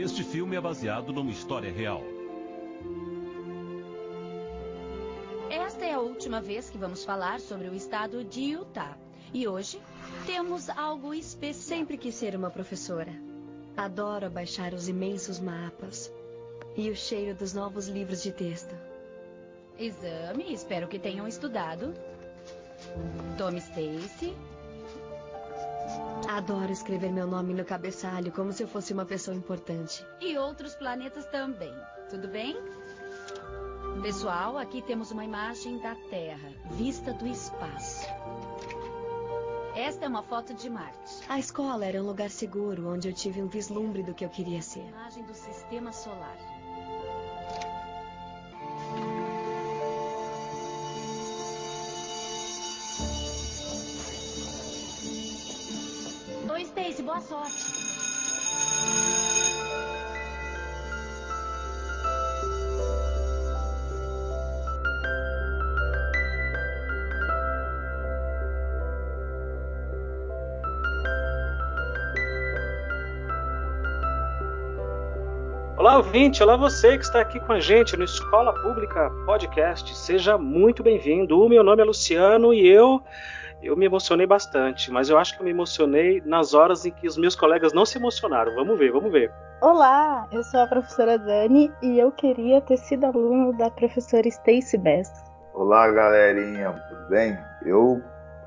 Este filme é baseado numa história real. Esta é a última vez que vamos falar sobre o estado de Utah. E hoje temos algo especial. Sempre quis ser uma professora. Adoro baixar os imensos mapas e o cheiro dos novos livros de texto. Exame, espero que tenham estudado. Tome Stacy. Adoro escrever meu nome no cabeçalho como se eu fosse uma pessoa importante. E outros planetas também. Tudo bem? Pessoal, aqui temos uma imagem da Terra, vista do espaço. Esta é uma foto de Marte. A escola era um lugar seguro onde eu tive um vislumbre do que eu queria ser. Imagem do sistema solar. Boa sorte. Ouvinte! Olá, você que está aqui com a gente no Escola Pública Podcast. Seja muito bem-vindo. O meu nome é Luciano e eu eu me emocionei bastante, mas eu acho que eu me emocionei nas horas em que os meus colegas não se emocionaram. Vamos ver, vamos ver. Olá, eu sou a professora Dani e eu queria ter sido aluno da professora Stacy Best. Olá, galerinha, tudo bem? Eu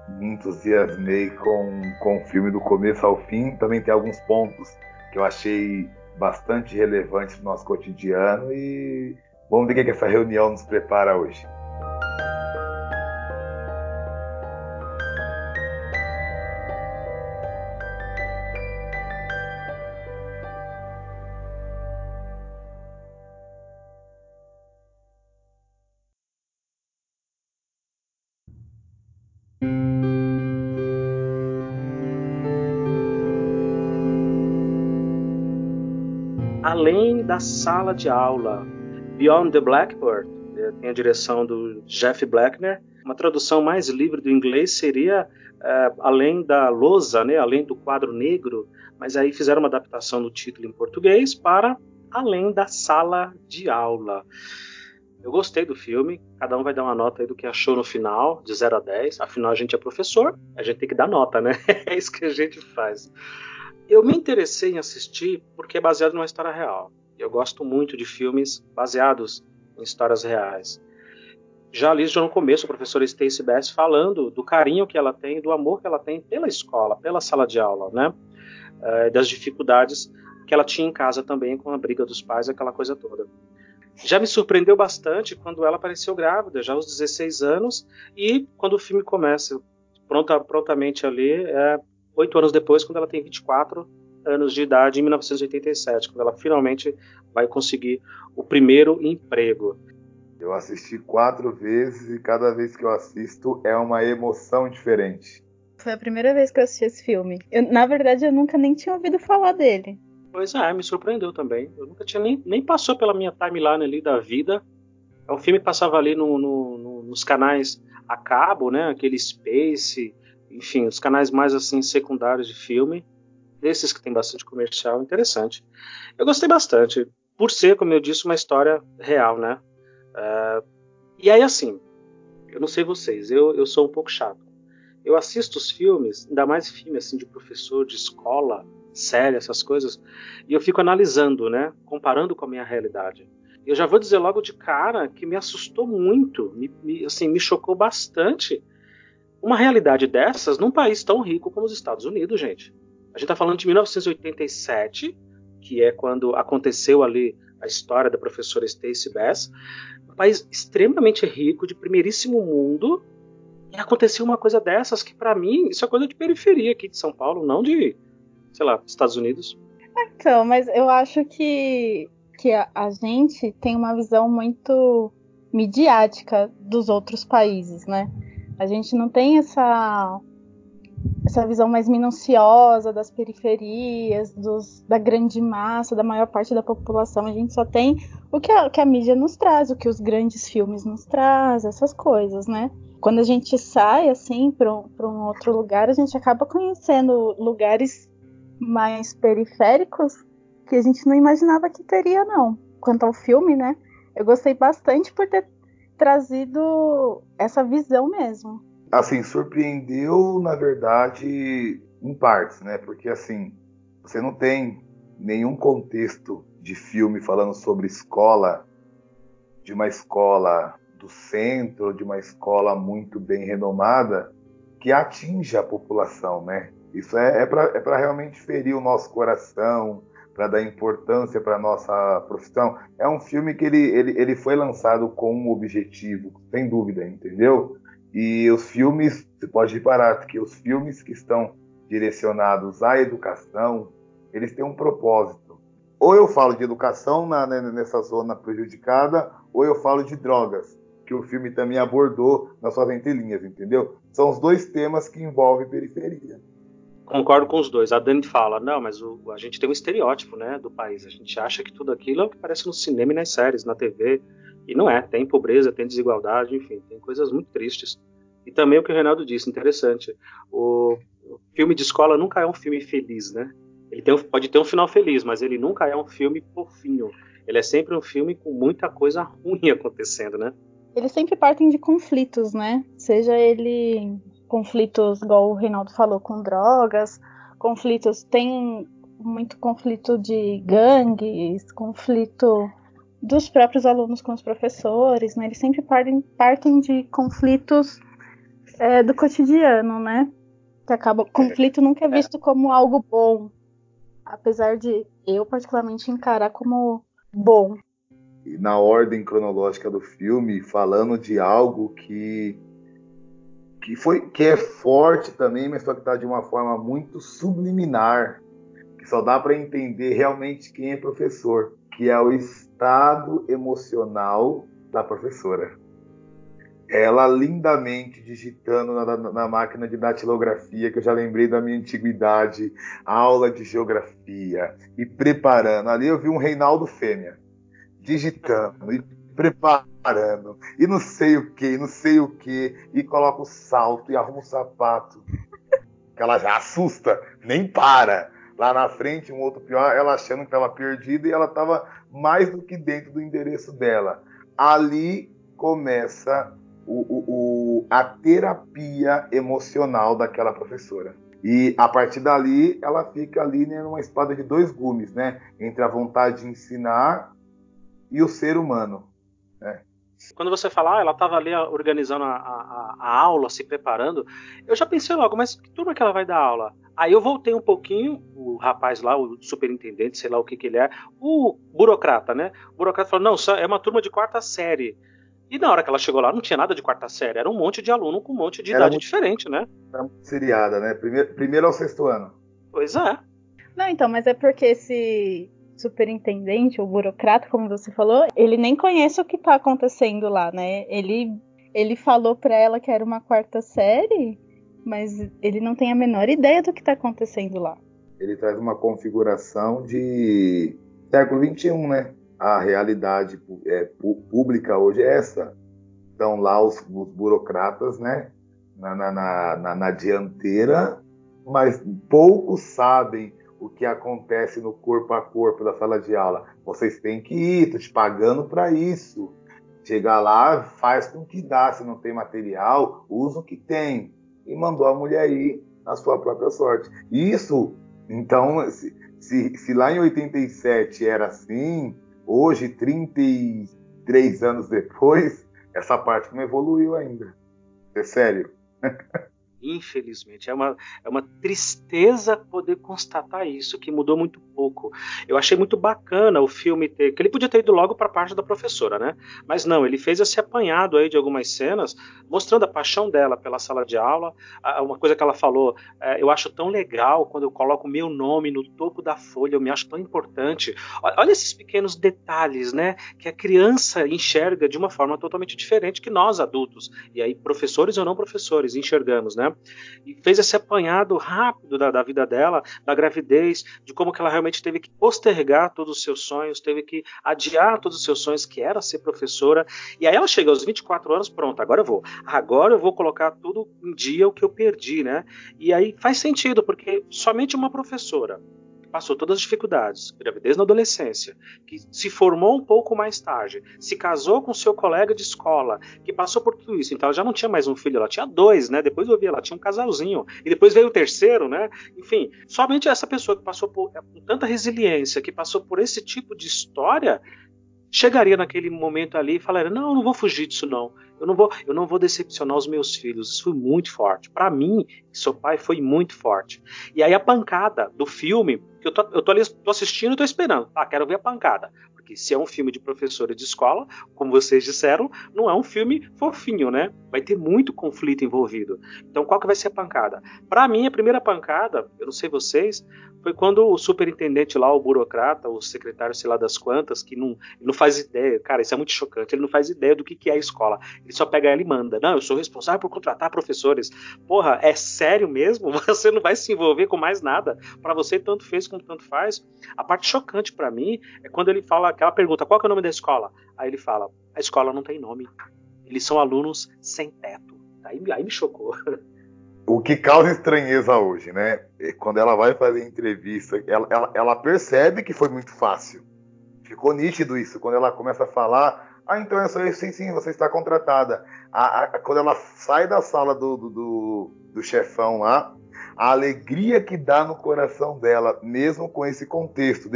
me entusiasmei com, com o filme do começo ao fim. Também tem alguns pontos que eu achei bastante relevantes para o nosso cotidiano e vamos ver o que, essa reunião nos prepara hoje. Além da sala de aula, Beyond the Blackboard, né, tem a direção do Jeff Blackner. Uma tradução mais livre do inglês seria uh, além da lousa, né, além do quadro negro, mas aí fizeram uma adaptação do título em português para além da sala de aula. Eu gostei do filme, cada um vai dar uma nota aí do que achou no final, de 0 a 10. Afinal, a gente é professor, a gente tem que dar nota, né? é isso que a gente faz. Eu me interessei em assistir porque é baseado numa história real. Eu gosto muito de filmes baseados em histórias reais. Já li já no começo a professora Stacey Bass falando do carinho que ela tem, do amor que ela tem pela escola, pela sala de aula, né? Uh, das dificuldades que ela tinha em casa também com a briga dos pais, aquela coisa toda. Já me surpreendeu bastante quando ela apareceu grávida, já aos 16 anos, e quando o filme começa, pronta, prontamente ali, é, oito anos depois, quando ela tem 24 anos de idade, em 1987, quando ela finalmente vai conseguir o primeiro emprego. Eu assisti quatro vezes e cada vez que eu assisto é uma emoção diferente. Foi a primeira vez que eu assisti esse filme. Eu, na verdade, eu nunca nem tinha ouvido falar dele. Pois é, me surpreendeu também. Eu nunca tinha nem, nem passou pela minha timeline ali da vida. É um filme que passava ali no, no, no, nos canais a cabo, né? Aquele Space, enfim, os canais mais assim secundários de filme, desses que tem bastante comercial, interessante. Eu gostei bastante, por ser, como eu disse, uma história real, né? Uh, e aí, assim, eu não sei vocês, eu, eu sou um pouco chato. Eu assisto os filmes, ainda mais filme assim de professor de escola, série, essas coisas, e eu fico analisando, né? Comparando com a minha realidade. Eu já vou dizer logo de cara que me assustou muito, me, me, assim, me chocou bastante uma realidade dessas num país tão rico como os Estados Unidos, gente. A gente está falando de 1987, que é quando aconteceu ali a história da professora Stacey Bass, um país extremamente rico, de primeiríssimo mundo, e aconteceu uma coisa dessas que para mim isso é coisa de periferia aqui de São Paulo, não de, sei lá, Estados Unidos. Então, mas eu acho que que a, a gente tem uma visão muito midiática dos outros países, né? A gente não tem essa essa visão mais minuciosa das periferias, dos, da grande massa, da maior parte da população. A gente só tem o que a, que a mídia nos traz, o que os grandes filmes nos trazem, essas coisas, né? Quando a gente sai assim para um outro lugar, a gente acaba conhecendo lugares mais periféricos que a gente não imaginava que teria, não. Quanto ao filme, né? Eu gostei bastante por ter trazido essa visão mesmo. Assim, surpreendeu, na verdade, em partes, né? Porque assim, você não tem nenhum contexto de filme falando sobre escola, de uma escola do centro, de uma escola muito bem renomada, que atinja a população, né? Isso é, é para é realmente ferir o nosso coração, para dar importância para nossa profissão. É um filme que ele, ele, ele foi lançado com um objetivo, sem dúvida, entendeu? E os filmes, você pode reparar que os filmes que estão direcionados à educação, eles têm um propósito. Ou eu falo de educação na, né, nessa zona prejudicada, ou eu falo de drogas, que o filme também abordou nas suas entrelinhas, entendeu? São os dois temas que envolvem periferia. Concordo com os dois. A Dani fala, não, mas o, a gente tem um estereótipo né, do país. A gente acha que tudo aquilo é o que parece no cinema e nas séries, na TV. E não é. Tem pobreza, tem desigualdade, enfim, tem coisas muito tristes. E também o que o Reinaldo disse, interessante. O, filme de escola nunca é um filme feliz, né? Ele tem, pode ter um final feliz, mas ele nunca é um filme fofinho. Ele é sempre um filme com muita coisa ruim acontecendo, né? Eles sempre partem de conflitos, né? Seja ele conflitos, igual o Reinaldo falou, com drogas, conflitos, tem muito conflito de gangues, conflito dos próprios alunos com os professores, né? Eles sempre partem, partem de conflitos é, do cotidiano, né? Que acaba, conflito nunca é, é visto como algo bom, apesar de eu particularmente encarar como bom. Na ordem cronológica do filme, falando de algo que que foi que é forte também, mas só que está de uma forma muito subliminar, que só dá para entender realmente quem é professor, que é o estado emocional da professora ela lindamente digitando na, na, na, máquina de datilografia, que eu já lembrei da minha antiguidade, aula de geografia, e preparando. Ali eu vi um Reinaldo Fêmea, digitando e preparando, e não sei o que, não sei o que, e coloca o salto e arruma o sapato. Que ela já assusta, nem para. Lá na frente, um outro pior, ela achando que estava perdida e ela estava mais do que dentro do endereço dela. Ali começa o, o, a terapia emocional daquela professora. E a partir dali, ela fica ali né, numa espada de dois gumes, né? Entre a vontade de ensinar e o ser humano. Quando você fala, ah, ela estava ali organizando a, a, a, aula, se preparando, eu já pensei logo, mas que turma que ela vai dar aula? Aí eu voltei um pouquinho, o rapaz lá, o superintendente, sei lá o que, que ele é, o burocrata, né? O burocrata falou, não, é uma turma de quarta série. E na hora que ela chegou lá, não tinha nada de quarta série, era um monte de aluno com um monte de era idade muito, diferente, né? Era muito seriada, né? Primeiro, primeiro ao sexto ano. Pois é. Não, então, mas é porque esse superintendente, ou burocrata, como você falou, ele nem conhece o que tá acontecendo lá, né? Ele, ele falou pra ela que era uma quarta série, mas ele não tem a menor ideia do que tá acontecendo lá. Ele traz uma configuração de século XXI, né? a realidade é, pública hoje é essa. Estão lá os, os burocratas, né, na, na, na, na, dianteira, mas poucos sabem o que acontece no corpo a corpo da sala de aula. Vocês têm que ir, estou te pagando para isso. Chegar lá, faz com que dá. Se não tem material, usa o que tem. E mandou a mulher ir na sua própria sorte. Isso, então, se, se, se lá em 87 era assim, Hoje, 33 anos depois, essa parte não evoluiu ainda. É sério. Infelizmente, é uma, é uma tristeza poder constatar isso, que mudou muito pouco. Eu achei muito bacana o filme ter. que ele podia ter ido logo para a parte da professora, né? Mas não, ele fez esse apanhado aí de algumas cenas, mostrando a paixão dela pela sala de aula. Uma coisa que ela falou, é, eu acho tão legal quando eu coloco meu nome no topo da folha, eu me acho tão importante. Olha esses pequenos detalhes, né? Que a criança enxerga de uma forma totalmente diferente que nós adultos. E aí, professores ou não professores, enxergamos, né? E fez esse apanhado rápido da, da vida dela, da gravidez, de como que ela realmente teve que postergar todos os seus sonhos, teve que adiar todos os seus sonhos, que era ser professora. E aí ela chega aos 24 anos, pronto, agora eu vou. Agora eu vou colocar tudo em dia o que eu perdi, né? E aí faz sentido, porque somente uma professora passou todas as dificuldades, gravidez na adolescência, que se formou um pouco mais tarde, se casou com seu colega de escola, que passou por tudo isso, então ela já não tinha mais um filho, ela tinha dois, né? Depois eu vi, ela tinha um casalzinho, e depois veio o terceiro, né? Enfim, somente essa pessoa que passou por com tanta resiliência, que passou por esse tipo de história, chegaria naquele momento ali e falaria: "Não, eu não vou fugir disso não. Eu não vou, eu não vou decepcionar os meus filhos". Isso foi muito forte. Para mim, sou pai, foi muito forte. E aí a pancada do filme, que eu tô, eu tô, ali, tô assistindo e tô esperando. Ah, quero ver a pancada. Porque se é um filme de professora de escola, como vocês disseram, não é um filme fofinho, né? Vai ter muito conflito envolvido. Então, qual que vai ser a pancada? Para mim, a primeira pancada, eu não sei vocês, foi quando o superintendente lá, o burocrata, o secretário, sei lá das quantas, que não, não faz ideia, cara, isso é muito chocante, ele não faz ideia do que, que é a escola. Ele só pega ela e manda. Não, eu sou responsável por contratar professores. Porra, é sério mesmo? Você não vai se envolver com mais nada. Para você, tanto fez como tanto faz. A parte chocante para mim é quando ele fala aquela pergunta: qual é o nome da escola? Aí ele fala: a escola não tem nome. Eles são alunos sem teto. Aí, aí me chocou. O que causa estranheza hoje, né? É quando ela vai fazer entrevista, ela, ela, ela, percebe que foi muito fácil. Ficou nítido isso. Quando ela começa a falar, ah, então é só isso, sim, sim, você está contratada. A, a, quando ela sai da sala do, do, do, do chefão lá, a alegria que dá no coração dela, mesmo com esse contexto.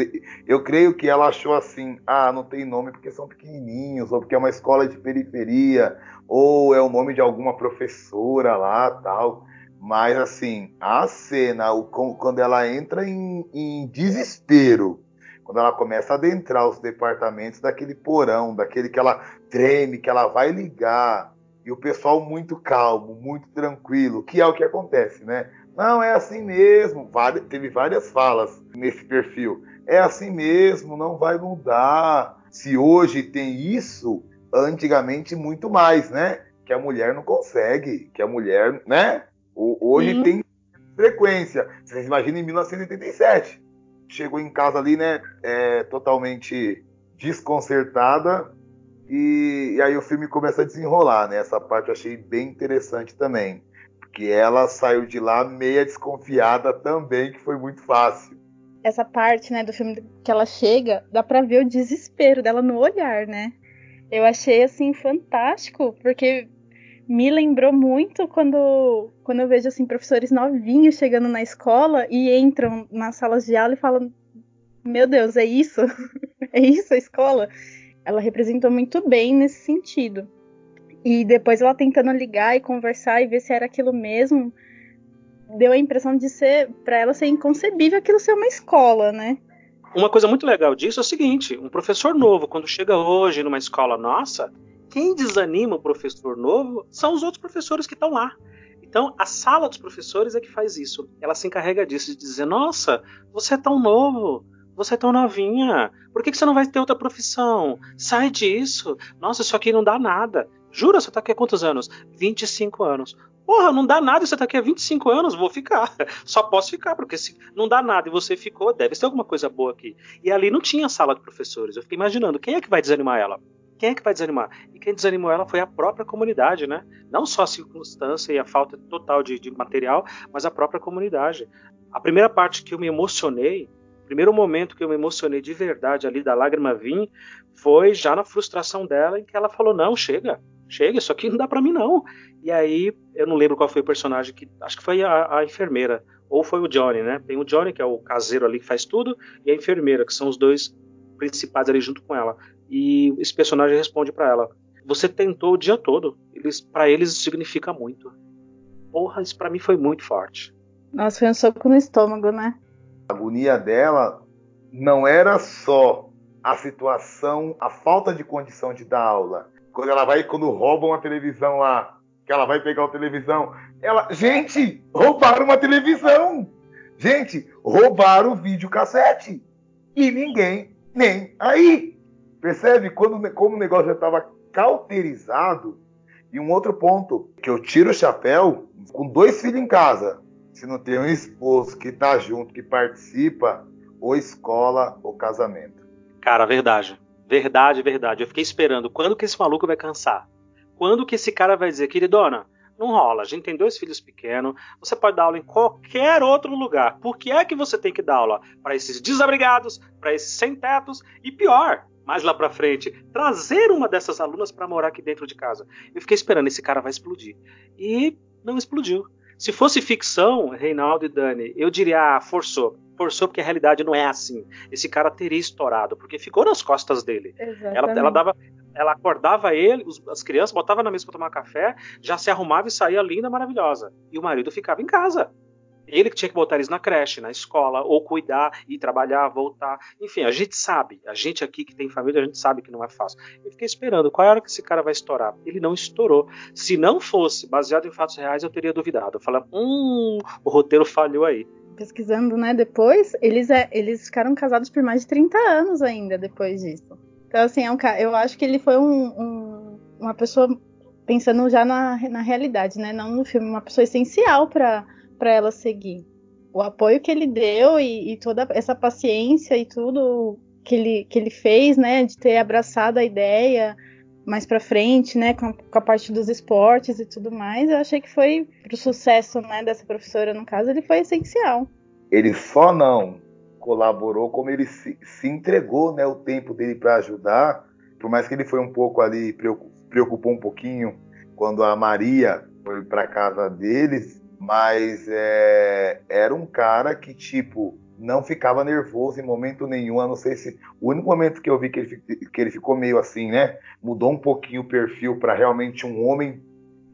Eu creio que ela achou assim: ah, não tem nome porque são pequenininhos, ou porque é uma escola de periferia, ou é o nome de alguma professora lá, tal. Mas assim, a cena, quando ela entra em, em desespero, quando ela começa a adentrar os departamentos daquele porão, daquele que ela treme, que ela vai ligar, e o pessoal muito calmo, muito tranquilo, que é o que acontece, né? Não, é assim mesmo. teve várias falas nesse perfil. É assim mesmo, não vai mudar. Se hoje tem isso, antigamente muito mais, né? Que a mulher não consegue, que a mulher, né? Hoje Sim. tem frequência. Vocês imaginam em 1987. Chegou em casa ali, né? É, totalmente desconcertada. E, e aí o filme começa a desenrolar, né? Essa parte eu achei bem interessante também que ela saiu de lá meia desconfiada também, que foi muito fácil. Essa parte, né, do filme que ela chega, dá pra ver o desespero dela no olhar, né? Eu achei, assim, fantástico, porque me lembrou muito quando, quando eu vejo, assim, professores novinhos chegando na escola e entram nas salas de aula e falam, meu Deus, é isso? é isso a escola? Ela representou muito bem nesse sentido. E depois ela tentando ligar e conversar e ver se era aquilo mesmo, deu a impressão de ser, para ela ser inconcebível aquilo ser uma escola, né? Uma coisa muito legal disso é o seguinte: um professor novo, quando chega hoje numa escola nossa, quem desanima o professor novo são os outros professores que estão lá. Então, a sala dos professores é que faz isso. Ela se encarrega disso, de dizer: nossa, você é tão novo, você é tão novinha, por que, que você não vai ter outra profissão? Sai disso. Nossa, isso aqui não dá nada. Jura, você tá aqui há quantos anos? 25 anos. Porra, não dá nada, você tá aqui há 25 anos, vou ficar. Só posso ficar, porque se não dá nada e você ficou, deve ter alguma coisa boa aqui. E ali não tinha sala de professores. Eu fiquei imaginando, quem é que vai desanimar ela? Quem é que vai desanimar? E quem desanimou ela foi a própria comunidade, né? Não só a circunstância e a falta total de, de material, mas a própria comunidade. A primeira parte que eu me emocionei primeiro momento que eu me emocionei de verdade ali da lágrima vir foi já na frustração dela em que ela falou não chega chega, isso aqui não dá para mim não. E aí, eu não lembro qual foi o personagem que. Acho que foi a, a, enfermeira. Ou foi o Johnny, né? Tem o Johnny, que é o caseiro ali que faz tudo, e a enfermeira, que são os dois principais ali junto com ela. E esse personagem responde para ela: Você tentou o dia todo. Eles, para eles isso significa muito. Porra, isso para mim foi muito forte. Nossa, foi um soco no estômago, né? A agonia dela não era só a situação, a falta de condição de dar aula quando ela vai, quando roubam a televisão lá, que ela vai pegar a televisão, ela, gente, roubaram uma televisão! Gente, roubaram o videocassete! E ninguém nem aí! Percebe? Quando, como o negócio já estava cauterizado, e um outro ponto, que eu tiro o chapéu, com dois filhos em casa, se não tem um esposo que tá junto, que participa, ou escola ou casamento. Cara, verdade. Verdade, verdade. Eu fiquei esperando. Quando que esse maluco vai cansar? Quando que esse cara vai dizer, queridona, Não rola. A gente tem dois filhos pequenos. Você pode dar aula em qualquer outro lugar. Por que é que você tem que dar aula para esses desabrigados, para esses sem tetos e pior, mais lá para frente, trazer uma dessas alunas para morar aqui dentro de casa? Eu fiquei esperando esse cara vai explodir e não explodiu. Se fosse ficção, Reinaldo e Dani, eu diria, ah, forçou. Forçou porque a realidade não é assim. Esse cara teria estourado, porque ficou nas costas dele. Ela, ela, dava, ela acordava ele, os, as crianças, botava na mesa para tomar café, já se arrumava e saía linda, maravilhosa. E o marido ficava em casa. Ele que tinha que botar eles na creche, na escola, ou cuidar e trabalhar, voltar. Enfim, a gente sabe, a gente aqui que tem família, a gente sabe que não é fácil. Eu fiquei esperando qual é a hora que esse cara vai estourar. Ele não estourou. Se não fosse baseado em fatos reais, eu teria duvidado. Eu falava, hum, o roteiro falhou aí. Pesquisando, né, depois, eles, é, eles ficaram casados por mais de 30 anos ainda depois disso. Então, assim, é um, eu acho que ele foi um, um, uma pessoa pensando já na, na realidade, né? Não no filme, uma pessoa essencial para ela seguir. O apoio que ele deu e, e, toda essa paciência e tudo que ele, que ele fez, né? De ter abraçado a ideia mais para frente, né? Com, com, a parte dos esportes e tudo mais, eu achei que foi pro sucesso, né? Dessa professora, no caso, ele foi essencial. Ele só não colaborou, como ele se, se entregou, né, o tempo dele para ajudar, por mais que ele foi um pouco ali, preocupou um pouquinho quando a Maria foi para casa deles, mas é, era um cara que, tipo, não ficava nervoso em momento nenhum, a não sei se. O único momento que eu vi que ele, que ele ficou meio assim, né? Mudou um pouquinho o perfil para realmente um homem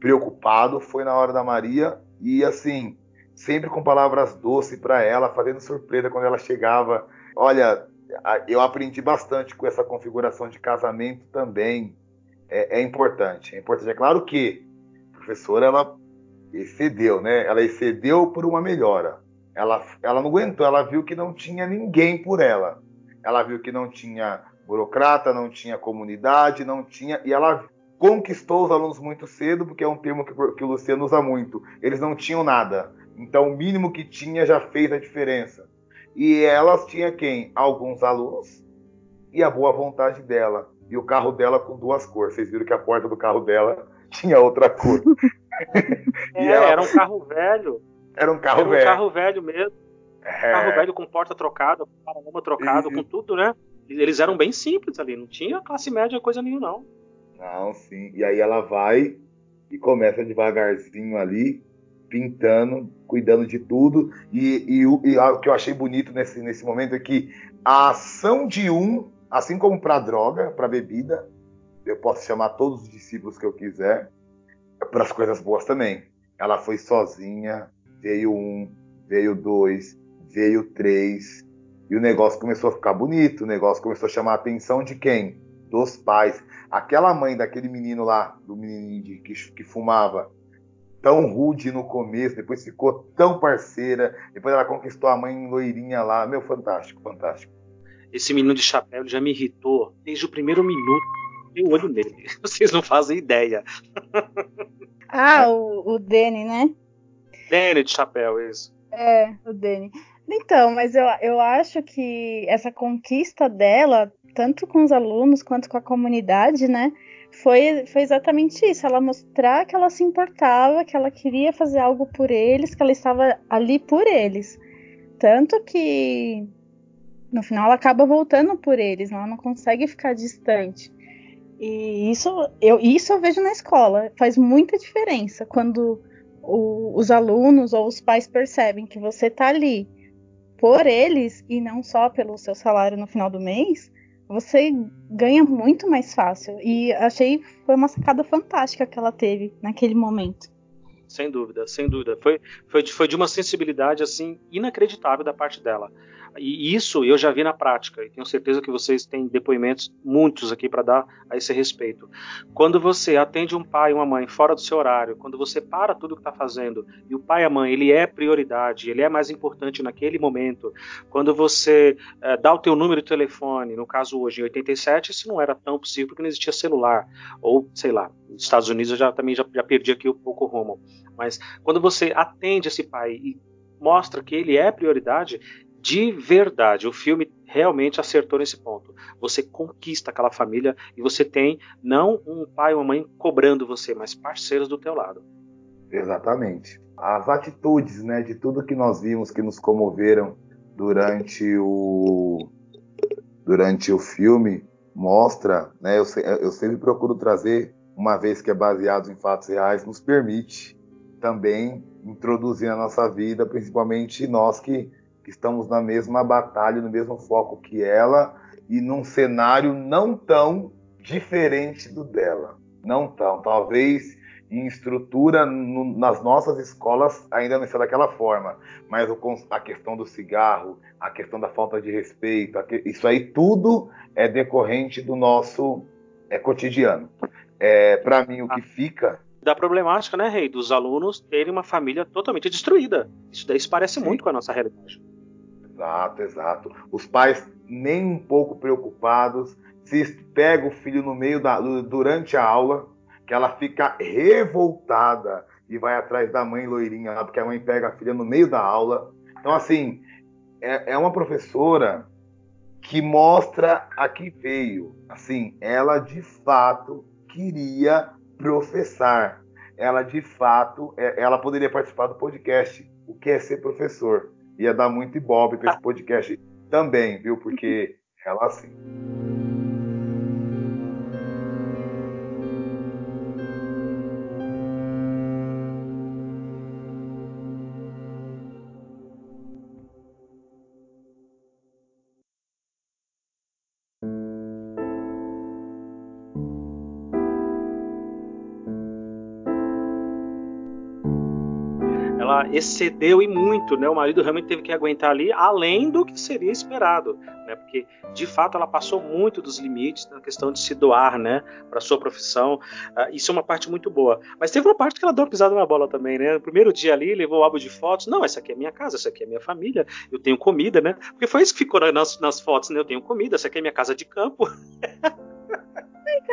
preocupado foi na hora da Maria. E assim, sempre com palavras doces para ela, fazendo surpresa quando ela chegava. Olha, eu aprendi bastante com essa configuração de casamento também. É, é importante. É importante. É claro que a professora ela excedeu, né? Ela excedeu por uma melhora. Ela, ela não aguentou, ela viu que não tinha ninguém por ela. Ela viu que não tinha burocrata, não tinha comunidade, não tinha. E ela conquistou os alunos muito cedo, porque é um termo que, que o Luciano usa muito. Eles não tinham nada. Então, o mínimo que tinha já fez a diferença. E elas tinha quem? Alguns alunos e a boa vontade dela. E o carro dela com duas cores. Vocês viram que a porta do carro dela tinha outra cor. é, ela... Era um carro velho. Era um carro era um velho. carro velho mesmo. É... Carro velho com porta trocada, com paralama trocado, com tudo, né? Eles eram bem simples ali, não tinha classe média coisa nenhuma, não. Não, sim. E aí ela vai e começa devagarzinho ali pintando, cuidando de tudo. E, e, e, o que eu achei bonito nesse, nesse momento é que a ação de um, assim como para droga, para bebida, eu posso chamar todos os discípulos que eu quiser, para as coisas boas também. Ela foi sozinha, veio um, veio dois, veio três, e o negócio começou a ficar bonito, o negócio começou a chamar a atenção de quem? Dos pais. Aquela mãe daquele menino lá, do menininho que, que fumava, tão rude no começo, depois ficou tão parceira, depois ela conquistou a mãe loirinha lá. Meu, fantástico, fantástico. Esse menino de chapéu já me irritou desde o primeiro minuto. Tem olho nele. Vocês não fazem ideia. Ah, o, o Danny, né? Danny de chapéu, isso. É, o Danny. Então, mas eu, eu acho que essa conquista dela, tanto com os alunos quanto com a comunidade, né? foi, foi exatamente isso. Ela mostrar que ela se importava, que ela queria fazer algo por eles, que ela estava ali por eles. Tanto que no final ela acaba voltando por eles, ela não consegue ficar distante. E isso eu, isso eu vejo na escola. Faz muita diferença quando o, os alunos ou os pais percebem que você está ali por eles e não só pelo seu salário no final do mês você ganha muito mais fácil. E achei foi uma sacada fantástica que ela teve naquele momento. Sem dúvida, sem dúvida. Foi, foi, foi de uma sensibilidade assim inacreditável da parte dela. E isso eu já vi na prática, e tenho certeza que vocês têm depoimentos muitos aqui para dar a esse respeito. Quando você atende um pai e uma mãe fora do seu horário, quando você para tudo que está fazendo, e o pai e a mãe, ele é prioridade, ele é mais importante naquele momento, quando você é, dá o teu número de telefone, no caso hoje, em 87, isso não era tão possível porque não existia celular, ou sei lá, nos Estados Unidos eu já também já, já perdi aqui um pouco o rumo, mas quando você atende esse pai e mostra que ele é prioridade, de verdade. O filme realmente acertou nesse ponto. Você conquista aquela família e você tem não um pai ou uma mãe cobrando você, mas parceiros do teu lado. Exatamente. As atitudes, né, de tudo que nós vimos que nos comoveram durante o durante o filme mostra, né, eu, eu sempre procuro trazer, uma vez que é baseado em fatos reais, nos permite também introduzir na nossa vida, principalmente nós que, que estamos na mesma batalha, no mesmo foco que ela e num cenário não tão diferente do dela. Não tão. Talvez em estrutura no, nas nossas escolas ainda não está daquela forma, mas o, a questão do cigarro, a questão da falta de respeito, isso aí tudo é decorrente do nosso é, cotidiano. É, Para mim, o que fica da problemática, né, Rei, dos alunos terem uma família totalmente destruída. Isso daí se parece Sim. muito com a nossa realidade. Exato, exato. Os pais nem um pouco preocupados, se pega o filho no meio da durante a aula, que ela fica revoltada e vai atrás da mãe loirinha lá, porque a mãe pega a filha no meio da aula. Então, assim, é, é uma professora que mostra a que veio. Assim, ela de fato queria professar. Ela de fato, é, ela poderia participar do podcast. O que é ser professor? Ia dar muito ibope para esse podcast também, viu? Porque ela assim. Excedeu e muito, né? O marido realmente teve que aguentar ali, além do que seria esperado, né? Porque de fato ela passou muito dos limites na questão de se doar, né? Para sua profissão. Uh, isso é uma parte muito boa. Mas teve uma parte que ela deu uma pisada na bola também, né? No primeiro dia ali, levou o álbum de fotos. Não, essa aqui é minha casa, essa aqui é minha família. Eu tenho comida, né? Porque foi isso que ficou nas, nas fotos, né? Eu tenho comida, essa aqui é minha casa de campo.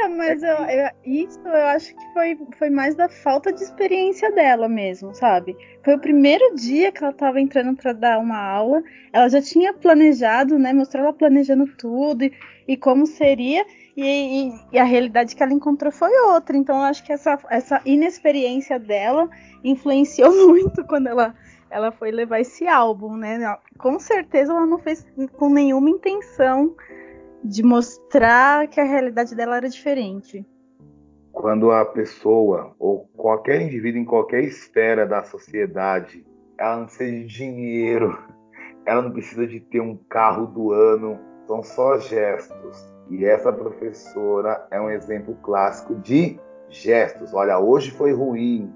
mas eu, eu, isso eu acho que foi, foi mais da falta de experiência dela mesmo, sabe? Foi o primeiro dia que ela estava entrando para dar uma aula, ela já tinha planejado, né? Mostrou ela planejando tudo e, e como seria, e, e, e, a realidade que ela encontrou foi outra. Então eu acho que essa, essa inexperiência dela influenciou muito quando ela, ela foi levar esse álbum, né? Com certeza ela não fez com nenhuma intenção de mostrar que a realidade dela era diferente. Quando a pessoa ou qualquer indivíduo em qualquer esfera da sociedade, ela não precisa de dinheiro, ela não precisa de ter um carro do ano, são só gestos. E essa professora é um exemplo clássico de gestos. Olha, hoje foi ruim,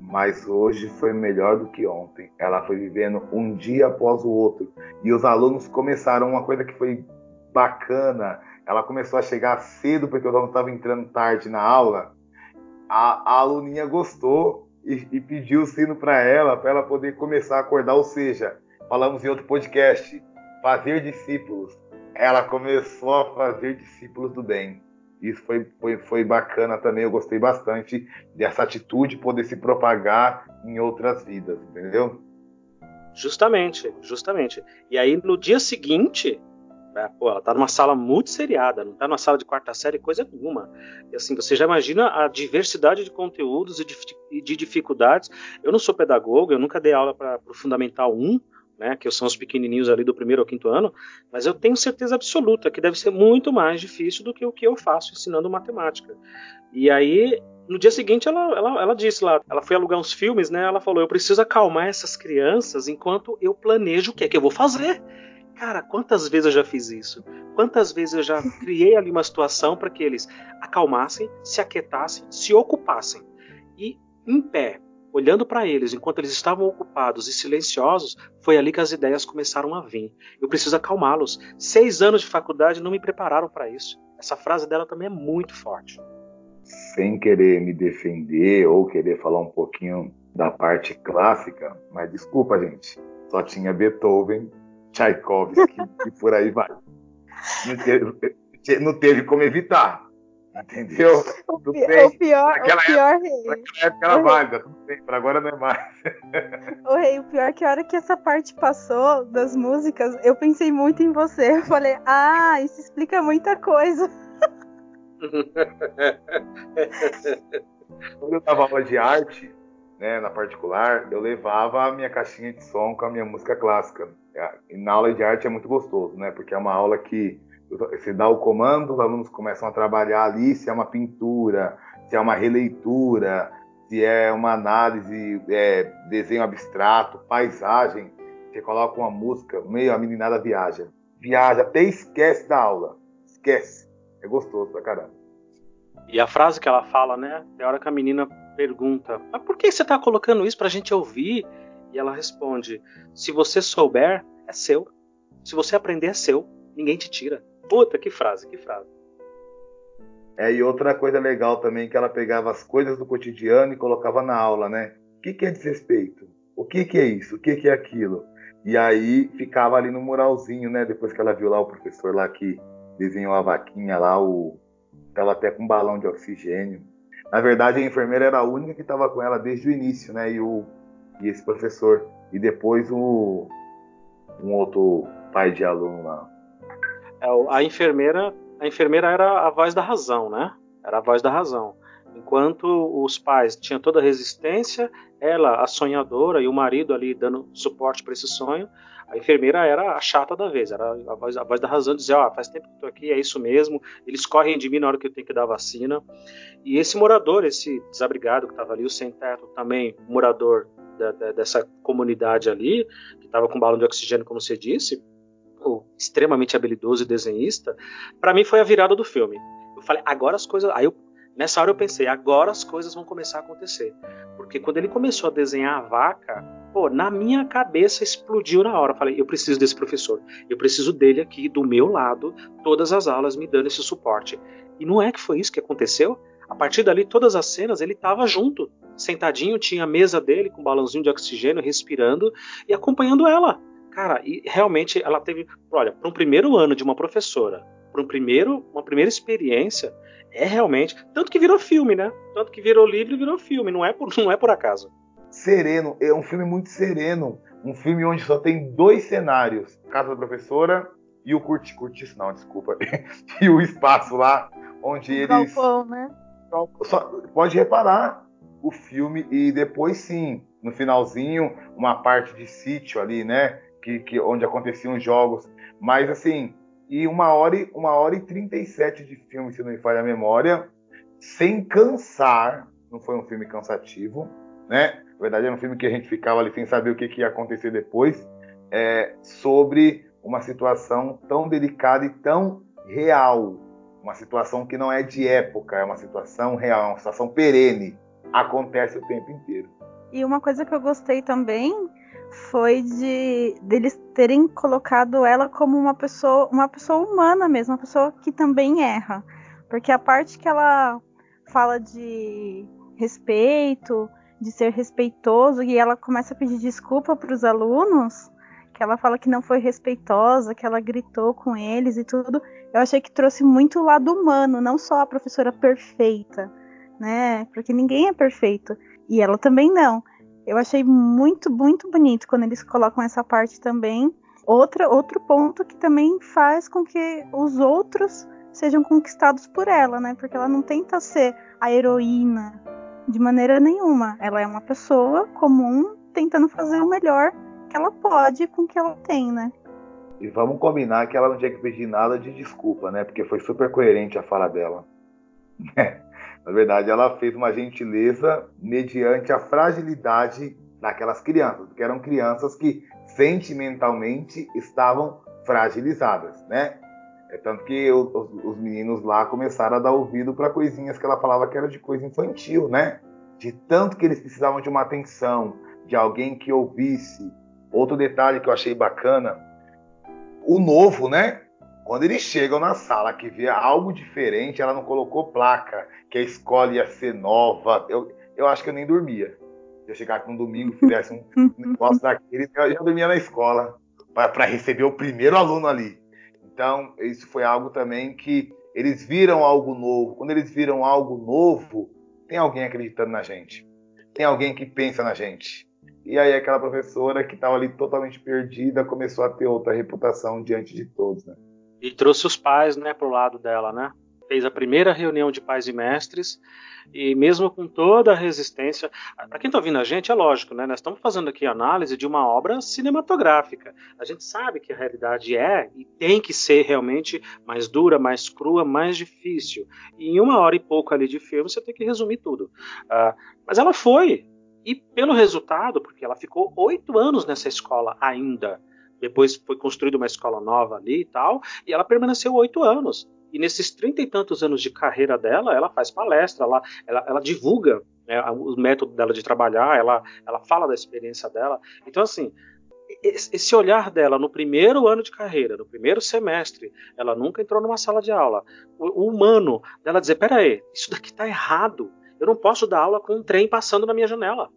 mas hoje foi melhor do que ontem. Ela foi vivendo um dia após o outro. E os alunos começaram uma coisa que foi bacana. Ela começou a chegar cedo porque eu estava entrando tarde na aula. A, a aluninha gostou e, e pediu o sino para ela, para ela poder começar a acordar. Ou seja, falamos em outro podcast, fazer discípulos. Ela começou a fazer discípulos do bem. Isso foi, foi, foi bacana também, eu gostei bastante dessa atitude poder se propagar em outras vidas, entendeu? Justamente, justamente. E aí no dia seguinte, né? Pô, ela tá numa sala muito seriada, não tá numa sala de quarta série, coisa nenhuma. E assim, você já imagina a diversidade de conteúdos e de, de dificuldades. Eu não sou pedagogo, eu nunca dei aula para o Fundamental 1, né, que são os pequenininhos ali do primeiro ao quinto ano, mas eu tenho certeza absoluta que deve ser muito mais difícil do que o que eu faço ensinando matemática. E aí, no dia seguinte, ela, ela, ela disse lá, ela foi alugar uns filmes, né? Ela falou: eu preciso acalmar essas crianças enquanto eu planejo o que é que eu vou fazer. Cara, quantas vezes eu já fiz isso? Quantas vezes eu já criei ali uma situação para que eles acalmassem, se aquietassem, se ocupassem. E em pé, olhando para eles enquanto eles estavam ocupados e silenciosos, foi ali que as ideias começaram a vir. Eu preciso acalmá-los. Seis anos de faculdade não me prepararam para isso. Essa frase dela também é muito forte. Sem querer me defender ou querer falar um pouquinho da parte clássica, mas desculpa, gente, só tinha Beethoven Tchaikovsky e por aí vai. Não teve, não teve como evitar. Entendeu? O, pi bem, o pior, naquela o pior época, rei. Naquela época era válida, tudo bem, para agora não é mais. O rei, o pior é que a hora que essa parte passou das músicas, eu pensei muito em você. Eu falei, ah, isso explica muita coisa. Quando eu dava aula de arte, né, na particular, eu levava a minha caixinha de som com a minha música clássica. E na aula de arte é muito gostoso, né? Porque é uma aula que você dá o comando, os alunos começam a trabalhar ali se é uma pintura, se é uma releitura, se é uma análise, é, desenho abstrato, paisagem. Você coloca uma música, meio a meninada viaja. Viaja, até esquece da aula. Esquece. É gostoso pra caramba. E a frase que ela fala, né? É a hora que a menina pergunta: Mas por que você tá colocando isso pra gente ouvir? E ela responde: Se você souber, é seu. Se você aprender, é seu. Ninguém te tira. Puta, que frase, que frase. É, e outra coisa legal também, que ela pegava as coisas do cotidiano e colocava na aula, né? O que, que é desrespeito? O que, que é isso? O que, que é aquilo? E aí ficava ali no muralzinho, né? Depois que ela viu lá o professor lá que desenhou a vaquinha lá, o... tava até com um balão de oxigênio. Na verdade, a enfermeira era a única que estava com ela desde o início, né? E, o... e esse professor. E depois o... um outro pai de aluno lá. É, a enfermeira, a enfermeira era a voz da razão, né? Era a voz da razão. Enquanto os pais tinham toda a resistência, ela, a sonhadora, e o marido ali dando suporte para esse sonho, a enfermeira era a chata da vez, era a voz, a voz da razão, dizer, ó, oh, faz tempo que tô aqui, é isso mesmo, eles correm de mim na hora que eu tenho que dar vacina. E esse morador, esse desabrigado que estava ali, o sem-teto, também morador da, da, dessa comunidade ali, que estava com balão de oxigênio, como você disse, o extremamente habilidoso e desenhista, para mim foi a virada do filme. Eu falei, agora as coisas. Aí eu, nessa hora eu pensei, agora as coisas vão começar a acontecer. Porque quando ele começou a desenhar a vaca, pô, na minha cabeça explodiu na hora. Eu falei, eu preciso desse professor. Eu preciso dele aqui do meu lado, todas as aulas me dando esse suporte. E não é que foi isso que aconteceu? A partir dali, todas as cenas, ele estava junto, sentadinho, tinha a mesa dele com um balãozinho de oxigênio, respirando e acompanhando ela. Cara, e realmente ela teve, olha, para um primeiro ano de uma professora, para um primeiro, uma primeira experiência, é realmente, tanto que virou filme, né? Tanto que virou livro e virou filme, não é por, não é por acaso. Sereno, é um filme muito sereno, um filme onde só tem dois cenários, casa da professora e o curti, curtiço não, desculpa, e o espaço lá onde eles Galpão, né? Só, pode reparar o filme e depois sim, no finalzinho, uma parte de sítio ali, né? que, que, onde aconteciam os jogos. Mas assim, e uma hora e, uma hora e 37 de filme, se não me falha a memória, sem cansar. Não foi um filme cansativo, né? Na verdade, era um filme que a gente ficava ali sem saber o que, que ia acontecer depois, é, sobre uma situação tão delicada e tão real. Uma situação que não é de época, é uma situação real, é uma situação perene. Acontece o tempo inteiro. E uma coisa que eu gostei também foi de deles terem colocado ela como uma pessoa, uma pessoa humana mesmo, uma pessoa que também erra. Porque a parte que ela fala de respeito, de ser respeitoso, e ela começa a pedir desculpa para os alunos, que ela fala que não foi respeitosa, que ela gritou com eles e tudo, eu achei que trouxe muito o lado humano, não só a professora perfeita, né? Porque ninguém é perfeito. E ela também não. Eu achei muito, muito bonito quando eles colocam essa parte também. Outra, outro ponto que também faz com que os outros sejam conquistados por ela, né? Porque ela não tenta ser a heroína de maneira nenhuma. Ela é uma pessoa comum tentando fazer o melhor que ela pode com o que ela tem, né? E vamos combinar que ela não tinha que pedir nada de desculpa, né? Porque foi super coerente a fala dela. Na verdade, ela fez uma gentileza mediante a fragilidade daquelas crianças, porque eram crianças que sentimentalmente estavam fragilizadas, né? É tanto que os, os meninos lá começaram a dar ouvido para coisinhas que ela falava que era de coisa infantil, né? De tanto que eles precisavam de uma atenção, de alguém que ouvisse. Outro detalhe que eu achei bacana, o novo, né? Quando eles chegam na sala que vê algo diferente, ela não colocou placa, que a escola ia ser nova. Eu, eu acho que eu nem dormia. Se eu chegar com um domingo, fizesse um negócio daquele, eu já dormia na escola para receber o primeiro aluno ali. Então, isso foi algo também que eles viram algo novo. Quando eles viram algo novo, tem alguém acreditando na gente. Tem alguém que pensa na gente. E aí aquela professora que estava ali totalmente perdida começou a ter outra reputação diante de todos, né? E trouxe os pais, né, pro lado dela, né? fez a primeira reunião de pais e mestres e mesmo com toda a resistência, para quem está ouvindo a gente, é lógico, né? Nós estamos fazendo aqui análise de uma obra cinematográfica. A gente sabe que a realidade é e tem que ser realmente mais dura, mais crua, mais difícil. E em uma hora e pouco ali de filme, você tem que resumir tudo. Uh, mas ela foi. E pelo resultado, porque ela ficou oito anos nessa escola ainda. Depois foi construída uma escola nova ali e tal, e ela permaneceu oito anos. E nesses trinta e tantos anos de carreira dela, ela faz palestra, ela, ela, ela divulga né, o método dela de trabalhar, ela, ela fala da experiência dela. Então, assim, esse olhar dela no primeiro ano de carreira, no primeiro semestre, ela nunca entrou numa sala de aula. O, humano dela dizer: peraí, isso daqui está errado. Eu não posso dar aula com um trem passando na minha janela.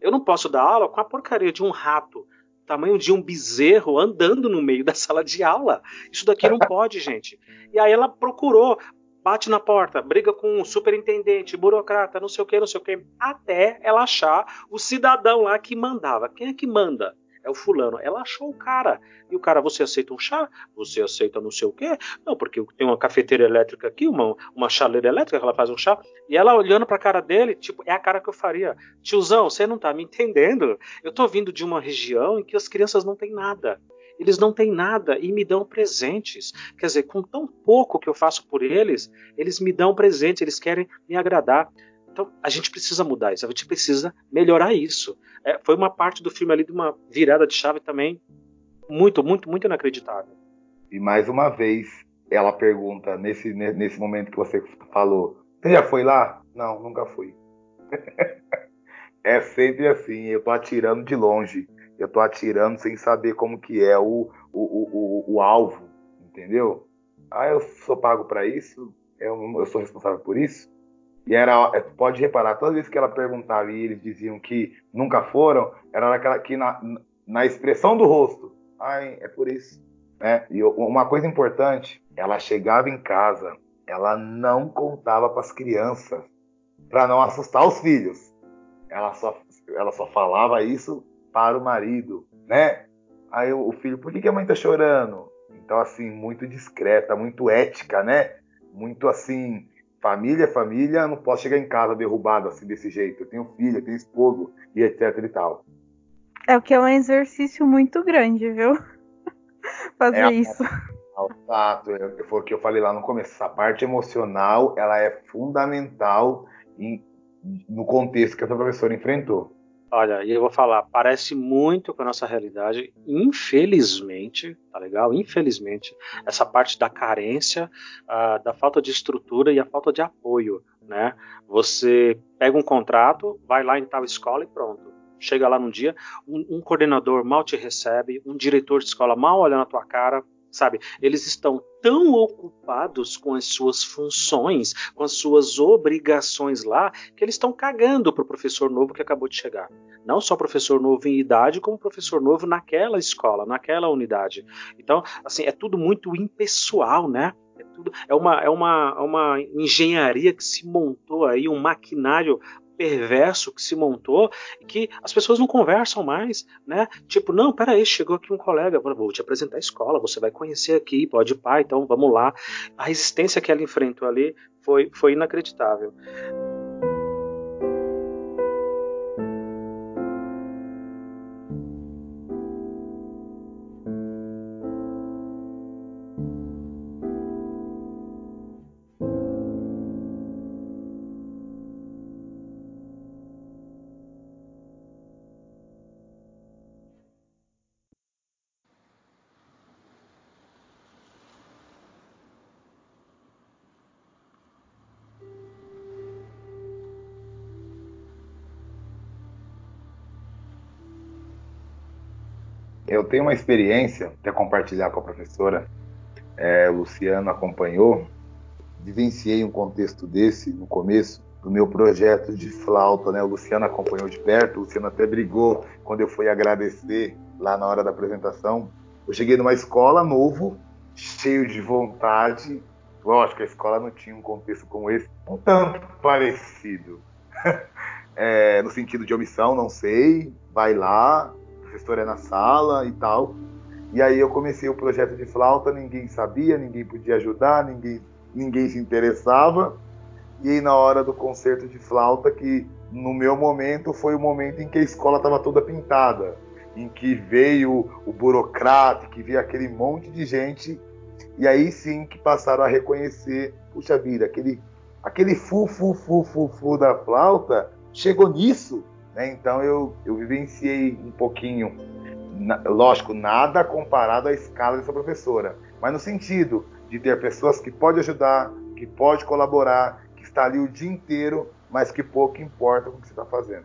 Eu não posso dar aula com a porcaria de um rato tamanho de um bezerro andando no meio da sala de aula. Isso daqui não pode, gente. E aí ela procurou, bate na porta, briga com o superintendente, burocrata, não sei o que, não sei o que, até ela achar o cidadão lá que mandava. Quem é que manda? É o fulano. Ela achou o cara. E o cara, você aceita um chá? Você aceita não sei o quê? Não, porque tem uma cafeteira elétrica aqui, uma, uma chaleira elétrica que ela faz um chá. E ela olhando pra cara dele, tipo, é a cara que eu faria. Tiozão, você não tá me entendendo? Eu tô vindo de uma região em que as crianças não têm nada. Eles não têm nada e me dão presentes. Quer dizer, com tão pouco que eu faço por eles, eles me dão presentes, eles querem me agradar. Então a gente precisa mudar isso, a gente precisa melhorar isso. É, foi uma parte do filme ali de uma virada de chave também muito, muito, muito inacreditável. E mais uma vez ela pergunta nesse nesse momento que você falou, você já foi lá? Não, nunca fui. é sempre assim, eu tô atirando de longe, eu tô atirando sem saber como que é o, o, o, o, alvo, entendeu? Ah, eu sou pago para isso, eu, eu sou responsável por isso. E era, é, pode reparar, todas as vezes que ela perguntava e eles diziam que nunca foram, era naquela que na, na expressão do rosto. Ai, é por isso. Né? E uma coisa importante, ela chegava em casa, ela não contava para as crianças, para não assustar os filhos. Ela só, ela só falava isso para o marido, né? Aí o filho, por que, que a mãe tá chorando? Então, assim, muito discreta, muito ética, né? Muito assim, Família é família, não posso chegar em casa derrubado assim desse jeito. Eu tenho filho, eu tenho esposo e etc e tal. É o que é um exercício muito grande, viu? Fazer é isso. Exato, foi o que eu falei lá no começo. Essa parte emocional, ela é fundamental em, no contexto que essa professora enfrentou. Olha, eu vou falar, parece muito com a nossa realidade, infelizmente, tá legal? Infelizmente, essa parte da carência, uh, da falta de estrutura e a falta de apoio, né? Você pega um contrato, vai lá em tal escola e pronto. Chega lá num dia, um, um coordenador mal te recebe, um diretor de escola mal olha na tua cara, sabe? Eles estão tão ocupados com as suas funções, com as suas obrigações lá, que eles estão cagando para o professor novo que acabou de chegar. Não só professor novo em idade, como professor novo naquela escola, naquela unidade. Então, assim, é tudo muito impessoal, né? É, tudo, é, uma, é uma, uma engenharia que se montou aí, um maquinário perverso que se montou e que as pessoas não conversam mais, né? Tipo, não, peraí, chegou aqui um colega, vou te apresentar a escola, você vai conhecer aqui, pode pai, então vamos lá. A resistência que ela enfrentou ali foi, foi inacreditável. Tenho uma experiência, até compartilhar com a professora, é, Luciano acompanhou, vivenciei um contexto desse no começo do meu projeto de flauta, né? O Luciano acompanhou de perto, o Luciano até brigou quando eu fui agradecer lá na hora da apresentação. Eu cheguei numa escola novo, cheio de vontade. Lógico, a escola não tinha um contexto como esse, um tanto parecido. é, no sentido de omissão, não sei. Vai lá, professor é na sala e tal. E aí eu comecei o projeto de flauta, ninguém sabia, ninguém podia ajudar, ninguém ninguém se interessava. E aí, na hora do concerto de flauta, que no meu momento foi o momento em que a escola estava toda pintada, em que veio o burocrata, que veio aquele monte de gente, e aí sim que passaram a reconhecer, puxa vida, aquele, aquele fu, fu, fu, fu, fu da flauta chegou nisso, né? Então eu, eu vivenciei um pouquinho, na, lógico, nada comparado à escala dessa professora, mas no sentido de ter pessoas que pode ajudar, que pode colaborar, que está ali o dia inteiro mas que pouco importa com o que você está fazendo.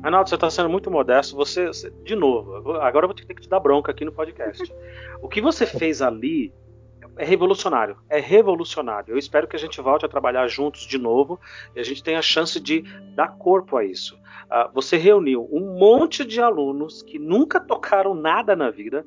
Arnaldo, você está sendo muito modesto. Você, de novo, agora eu vou ter que te dar bronca aqui no podcast. O que você fez ali é revolucionário. É revolucionário. Eu espero que a gente volte a trabalhar juntos de novo e a gente tenha a chance de dar corpo a isso. Uh, você reuniu um monte de alunos que nunca tocaram nada na vida.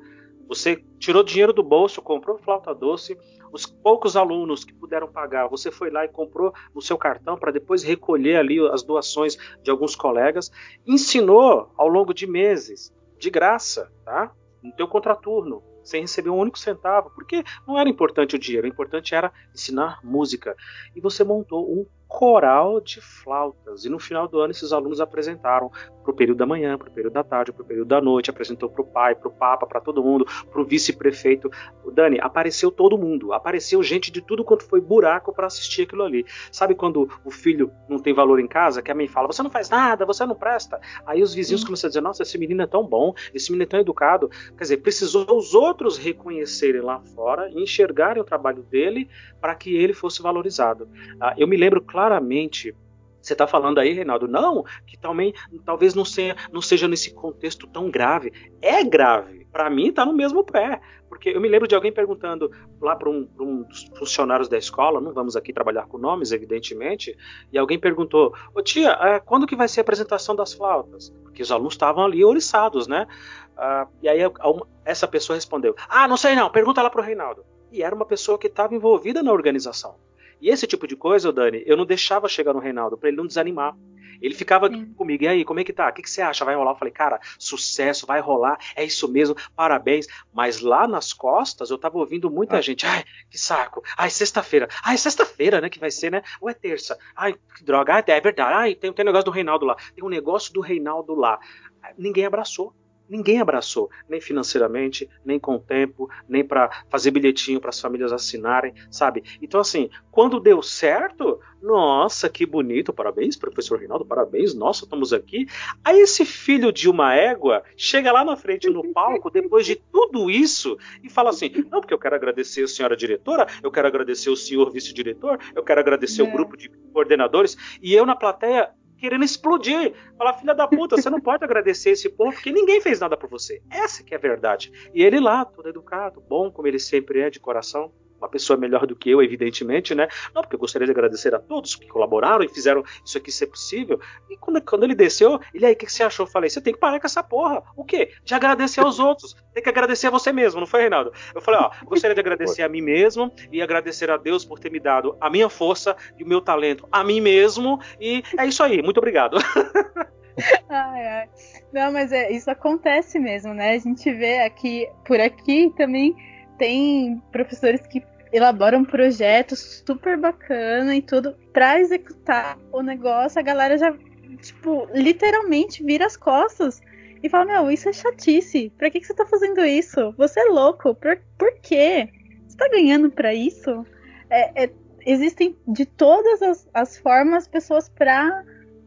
Você tirou dinheiro do bolso, comprou flauta doce, os poucos alunos que puderam pagar, você foi lá e comprou no seu cartão para depois recolher ali as doações de alguns colegas, ensinou ao longo de meses, de graça, tá? No teu contraturno, sem receber um único centavo, porque não era importante o dinheiro, o importante era ensinar música. E você montou um coral de flautas. E no final do ano, esses alunos apresentaram para o período da manhã, para o período da tarde, para o período da noite, apresentou para o pai, para o papa, para todo mundo, para o vice-prefeito. Dani, apareceu todo mundo, apareceu gente de tudo quanto foi buraco para assistir aquilo ali. Sabe quando o filho não tem valor em casa, que a mãe fala, você não faz nada, você não presta. Aí os vizinhos Sim. começam a dizer, nossa, esse menino é tão bom, esse menino é tão educado. Quer dizer, precisou os outros reconhecerem lá fora e enxergarem o trabalho dele para que ele fosse valorizado. Ah, eu me lembro claramente você está falando aí, Reinaldo, não, que também talvez não seja, não seja nesse contexto tão grave. É grave. Para mim, está no mesmo pé. Porque eu me lembro de alguém perguntando lá para um, um, dos funcionários da escola, não vamos aqui trabalhar com nomes, evidentemente, e alguém perguntou: Ô tia, é, quando que vai ser a apresentação das flautas? Porque os alunos estavam ali oriçados, né? Ah, e aí essa pessoa respondeu: Ah, não sei não, pergunta lá para o Reinaldo. E era uma pessoa que estava envolvida na organização. E esse tipo de coisa, Dani, eu não deixava chegar no Reinaldo para ele não desanimar. Ele ficava Sim. comigo, e aí, como é que tá? O que, que, você acha? Vai rolar? Eu falei, cara, sucesso, vai rolar, é isso mesmo, parabéns. Mas lá nas costas eu tava ouvindo muita ah. gente, ai, que saco, ai, sexta-feira, ai, sexta-feira, né, que vai ser, né? Ou é terça, ai, que droga, ai, é verdade, ai, tem, tem um negócio do Reinaldo lá, tem um negócio do Reinaldo lá. Ninguém abraçou. Ninguém abraçou, nem financeiramente, nem com tempo, nem para fazer bilhetinho para as famílias assinarem, sabe? Então, assim, quando deu certo, nossa, que bonito, parabéns, professor Rinaldo, parabéns, nossa, estamos aqui. Aí esse filho de uma égua chega lá na frente no palco, depois de tudo isso, e fala assim: não, porque eu quero agradecer a senhora diretora, eu quero agradecer o senhor vice-diretor, eu quero agradecer é. o grupo de coordenadores, e eu na plateia querendo explodir. Falar, filha da puta, você não pode agradecer esse povo porque ninguém fez nada por você. Essa que é a verdade. E ele lá, todo educado, bom, como ele sempre é, de coração, uma pessoa melhor do que eu, evidentemente, né? Não, porque eu gostaria de agradecer a todos que colaboraram e fizeram isso aqui ser possível. E quando, quando ele desceu, ele aí, o que, que, você achou? Eu falei, você tem que parar com essa porra. O quê? De agradecer aos outros. Tem que agradecer a você mesmo, não foi, Reinaldo? Eu falei, ó, eu gostaria de agradecer a mim mesmo e agradecer a Deus por ter me dado a minha força e o meu talento a mim mesmo. E é isso aí, muito obrigado. ai, ai. Não, mas é, isso acontece mesmo, né? A gente vê aqui, por aqui também tem professores que elaboram projetos super bacana e tudo para executar o negócio, a galera já tipo literalmente vira as costas e fala: "Meu, isso é chatice. Pra que, que você tá fazendo isso? Você é louco. Por, por quê? Você tá ganhando para isso?" É, é, existem de todas as, as formas pessoas para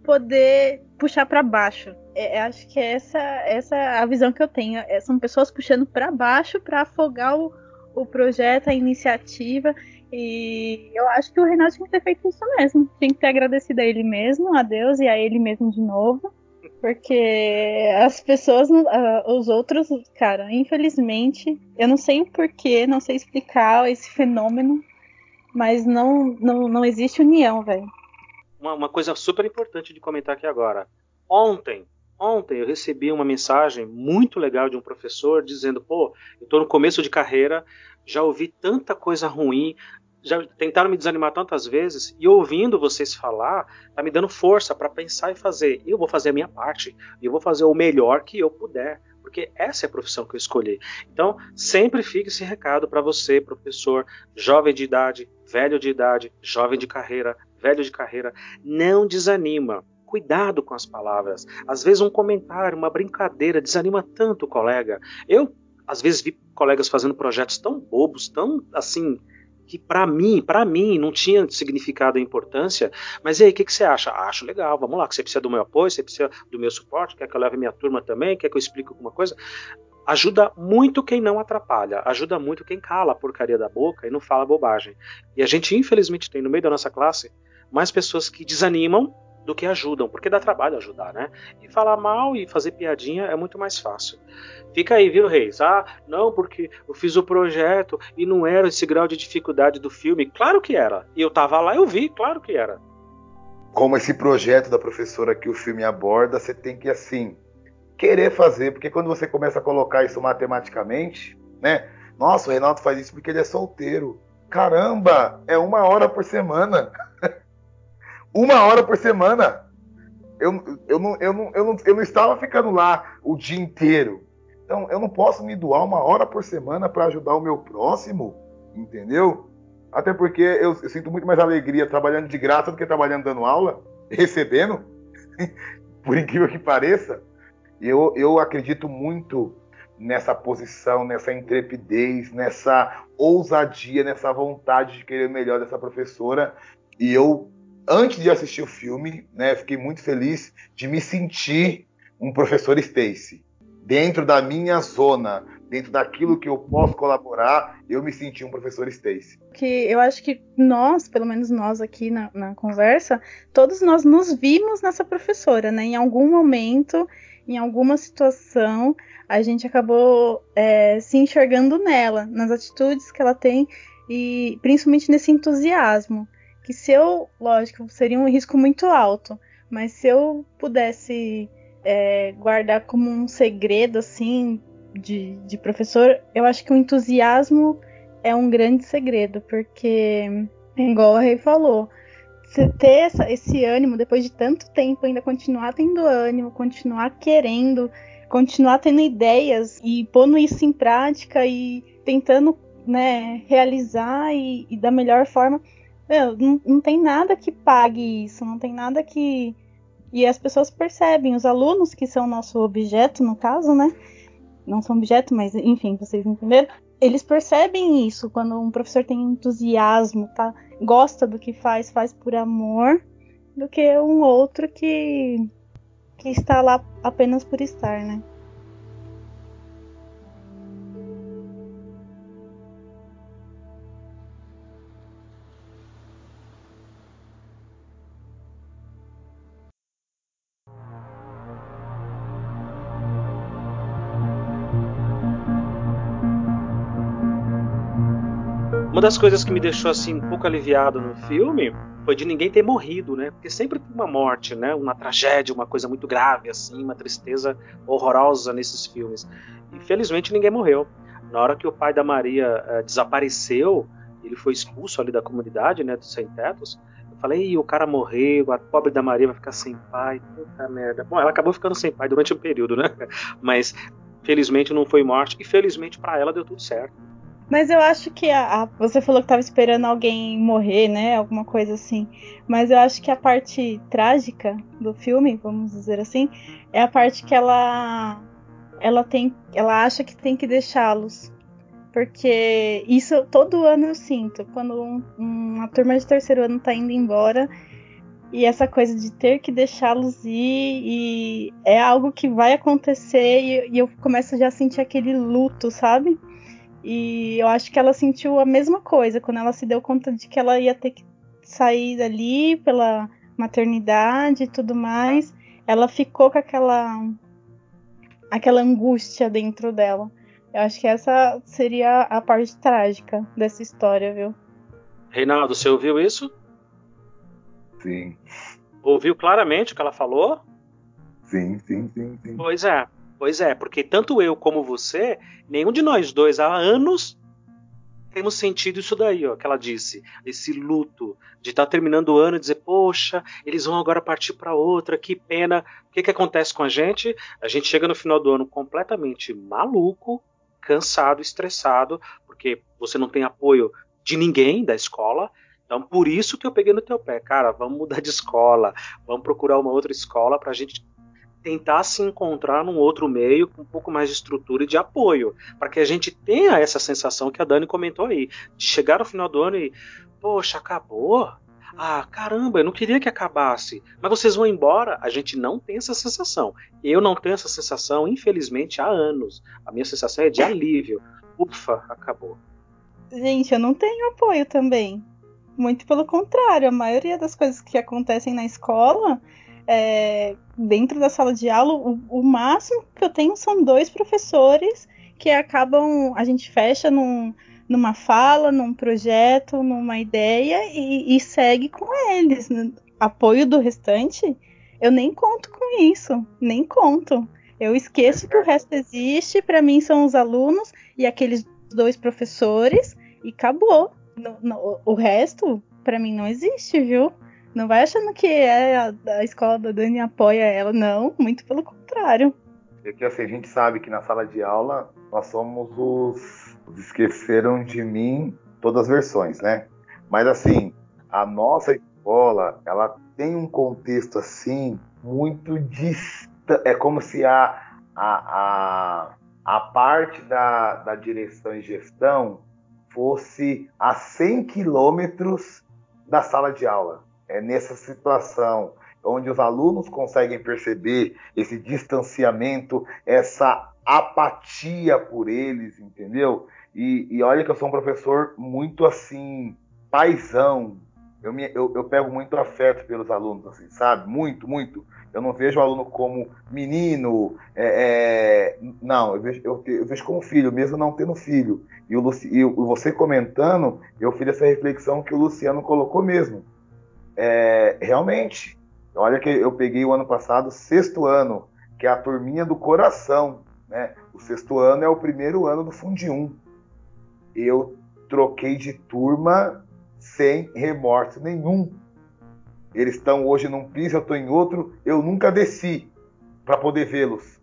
poder puxar para baixo. É, é, acho que é essa essa a visão que eu tenho. É, são pessoas puxando para baixo para afogar o, o projeto, a iniciativa. E eu acho que o Renato tinha que ter feito isso mesmo. Tinha que ter agradecido a ele mesmo, a Deus e a ele mesmo de novo. Porque as pessoas, uh, os outros, cara, infelizmente, eu não sei o porquê, não sei explicar esse fenômeno, mas não, não, não existe união, velho. Uma, uma coisa super importante de comentar aqui agora. Ontem, Ontem eu recebi uma mensagem muito legal de um professor dizendo: pô, eu estou no começo de carreira, já ouvi tanta coisa ruim, já tentaram me desanimar tantas vezes, e ouvindo vocês falar, tá me dando força para pensar e fazer. Eu vou fazer a minha parte, eu vou fazer o melhor que eu puder porque essa é a profissão que eu escolhi. Então, sempre fique esse recado para você, professor, jovem de idade, velho de idade, jovem de carreira, velho de carreira, não desanima. Cuidado com as palavras. Às vezes um comentário, uma brincadeira desanima tanto o colega. Eu às vezes vi colegas fazendo projetos tão bobos, tão assim, que para mim, para mim, não tinha significado e importância. Mas e aí, o que, que, você acha? Ah, acho legal, vamos lá, que você precisa do meu apoio, você precisa do meu suporte, quer que eu leve minha turma também, quer que eu explique alguma coisa. Ajuda muito quem não atrapalha, ajuda muito quem cala a porcaria da boca e não fala bobagem. E a gente, infelizmente, tem no meio da nossa classe mais pessoas que desanimam do que ajudam, porque dá trabalho ajudar, né? E falar mal e fazer piadinha é muito mais fácil. Fica aí, viu, Reis? Ah, não, porque eu fiz o projeto e não era esse grau de dificuldade do filme. Claro que era. E eu tava lá, eu vi, claro que era. Como esse projeto da professora que o filme aborda, você tem que, assim, querer fazer, porque quando você começa a colocar isso matematicamente, né? Nossa, o Renato faz isso porque ele é solteiro. Caramba, é uma hora por semana. Uma hora por semana. Eu, eu, não, eu, não, eu, não, eu não estava ficando lá o dia inteiro. Então, eu não posso me doar uma hora por semana para ajudar o meu próximo, entendeu? Até porque eu, eu, sinto muito mais alegria trabalhando de graça do que trabalhando dando aula, recebendo, por incrível que pareça. Eu, eu acredito muito nessa posição, nessa intrepidez, nessa ousadia, nessa vontade de querer melhor dessa professora. E eu antes de assistir o filme, né, fiquei muito feliz de me sentir um professor Stacy. Dentro da minha zona, dentro daquilo que eu posso colaborar, eu me senti um professor Stacy. Que eu acho que nós, pelo menos nós aqui na, na conversa, todos nós nos vimos nessa professora, né? Em algum momento, em alguma situação, a gente acabou é, se enxergando nela, nas atitudes que ela tem e principalmente nesse entusiasmo que se eu, lógico, seria um risco muito alto, mas se eu pudesse é, guardar como um segredo assim de, de professor, eu acho que o entusiasmo é um grande segredo, porque, igual a Rei falou, você ter essa, esse ânimo depois de tanto tempo, ainda continuar tendo ânimo, continuar querendo, continuar tendo ideias e pondo isso em prática e tentando né, realizar e, e da melhor forma meu, não, não tem nada que pague isso, não tem nada que. E as pessoas percebem, os alunos que são nosso objeto, no caso, né? Não são objeto, mas enfim, vocês entenderam? Eles percebem isso quando um professor tem entusiasmo, tá? Gosta do que faz, faz por amor, do que um outro que, que está lá apenas por estar, né? Uma das coisas que me deixou assim um pouco aliviado no filme foi de ninguém ter morrido, né? Porque sempre tem uma morte, né? Uma tragédia, uma coisa muito grave assim, uma tristeza horrorosa nesses filmes. Infelizmente ninguém morreu. Na hora que o pai da Maria uh, desapareceu, ele foi expulso ali da comunidade, né, dos sem tetos. Eu falei, o cara morreu, a pobre da Maria vai ficar sem pai, puta merda. Bom, ela acabou ficando sem pai durante um período, né? Mas felizmente não foi morte e felizmente para ela deu tudo certo. Mas eu acho que a, a, você falou que estava esperando alguém morrer, né? Alguma coisa assim. Mas eu acho que a parte trágica do filme, vamos dizer assim, é a parte que ela ela tem, ela acha que tem que deixá-los. Porque isso todo ano eu sinto. Quando um, uma turma de terceiro ano tá indo embora, e essa coisa de ter que deixá-los ir e é algo que vai acontecer e, e, eu começo já a sentir aquele luto, sabe? E eu acho que ela sentiu a mesma coisa quando ela se deu conta de que ela ia ter que sair dali pela maternidade e tudo mais. Ela ficou com aquela aquela angústia dentro dela. Eu acho que essa seria a parte trágica dessa história, viu? Reinaldo, você ouviu isso? Sim. Ouviu claramente o que ela falou? Sim, sim, sim, sim. Pois é. Pois é, porque tanto eu como você, nenhum de nós dois há anos temos sentido isso daí, ó, que ela disse, esse luto de estar tá terminando o ano e dizer, poxa, eles vão agora partir para outra, que pena. O que, que acontece com a gente? A gente chega no final do ano completamente maluco, cansado, estressado, porque você não tem apoio de ninguém da escola. Então, por isso que eu peguei no teu pé, cara, vamos mudar de escola, vamos procurar uma outra escola para a gente tentar se encontrar num outro meio com um pouco mais de estrutura e de apoio, para que a gente tenha essa sensação que a Dani comentou aí, de chegar no final do ano e, poxa, acabou? Ah, caramba, eu não queria que acabasse. Mas vocês vão embora? A gente não tem essa sensação. Eu não tenho essa sensação, infelizmente, há anos. A minha sensação é de alívio. Ufa, acabou. Gente, eu não tenho apoio também. Muito pelo contrário, a maioria das coisas que acontecem na escola, é, dentro da sala de aula, o, o máximo que eu tenho são dois professores que acabam. A gente fecha num numa fala, num projeto, numa ideia e, e segue com eles. Apoio do restante, eu nem conto com isso, nem conto. Eu esqueço que o resto existe, para mim são os alunos e aqueles dois professores e acabou. No, no, o resto, para mim, não existe, viu? Não vai achando que é a, a, escola da Dani apoia ela, não, muito pelo contrário. É que assim, a gente sabe que na sala de aula nós somos os esqueceram de mim todas as versões, né? Mas assim, a nossa escola, ela tem um contexto assim muito distante. É como se a, a, a, a parte da, da direção e gestão fosse a 100 quilômetros da sala de aula. É nessa situação onde os alunos conseguem perceber esse distanciamento, essa apatia por eles, entendeu? E, e, olha que eu sou um professor muito assim, paisão. Eu, me, eu, eu, pego muito afeto pelos alunos, assim, sabe? Muito, muito. Eu não vejo o aluno como menino, é, é, não, eu vejo, eu, eu, vejo como filho, mesmo não tendo filho. E, o Luci, e você comentando, eu fiz essa reflexão que o Luciano colocou mesmo. É, realmente, olha que eu peguei o ano passado, sexto ano, que é a turminha do coração. Né? O sexto ano é o primeiro ano do Fundi 1 eu troquei de turma sem remorso nenhum. Eles estão hoje num piso, eu estou em outro. Eu nunca desci para poder vê-los,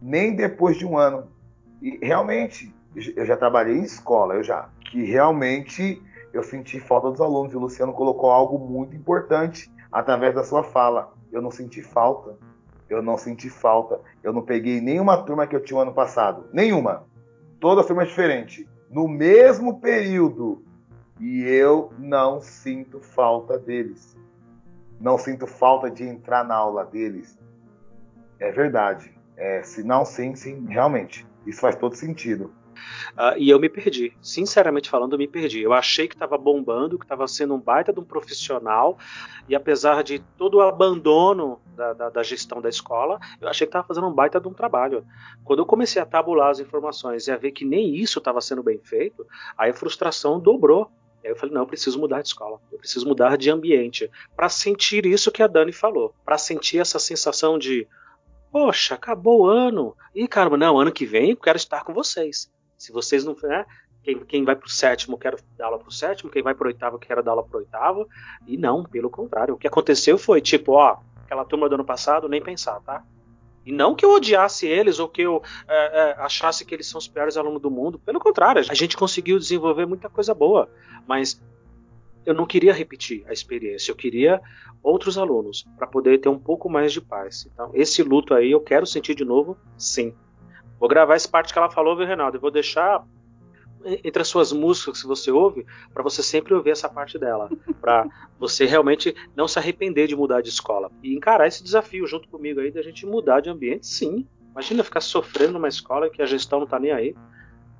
nem depois de um ano. E realmente, eu já trabalhei em escola, eu já, que realmente eu senti falta dos alunos. E o Luciano colocou algo muito importante através da sua fala. Eu não senti falta. Eu não senti falta. Eu não peguei nenhuma turma que eu tinha no ano passado. Nenhuma. Toda turma diferente no mesmo período e eu não sinto falta deles. Não sinto falta de entrar na aula deles. É verdade. É, se não, sim, sim, realmente. Isso faz todo sentido. Uh, e eu me perdi. Sinceramente falando, eu me perdi. Eu achei que estava bombando, que estava sendo um baita de um profissional, e apesar de todo o abandono da, da, da gestão da escola, eu achei que estava fazendo um baita de um trabalho. Quando eu comecei a tabular as informações e a ver que nem isso estava sendo bem feito, aí a frustração dobrou. Aí eu falei, não, eu preciso mudar de escola, eu preciso mudar de ambiente, para sentir isso que a Dani falou, para sentir essa sensação de, poxa, acabou o ano, e caramba, não, ano que vem eu quero estar com vocês. Se vocês não. Né, quem, quem vai para o sétimo, quero dar aula para o sétimo, quem vai para o oitavo, quero dar aula para o oitavo. E não, pelo contrário. O que aconteceu foi tipo, ó, aquela turma do ano passado, nem pensar, tá? E não que eu odiasse eles ou que eu é, é, achasse que eles são os piores alunos do mundo. Pelo contrário, a gente conseguiu desenvolver muita coisa boa. Mas eu não queria repetir a experiência. Eu queria outros alunos para poder ter um pouco mais de paz. Então, esse luto aí eu quero sentir de novo, sim. Vou gravar essa parte que ela falou, viu, Reinaldo? Eu vou deixar entre as suas músicas que você ouve, para você sempre ouvir essa parte dela, para você realmente não se arrepender de mudar de escola e encarar esse desafio junto comigo aí da gente mudar de ambiente, sim. Imagina ficar sofrendo numa escola que a gestão não tá nem aí.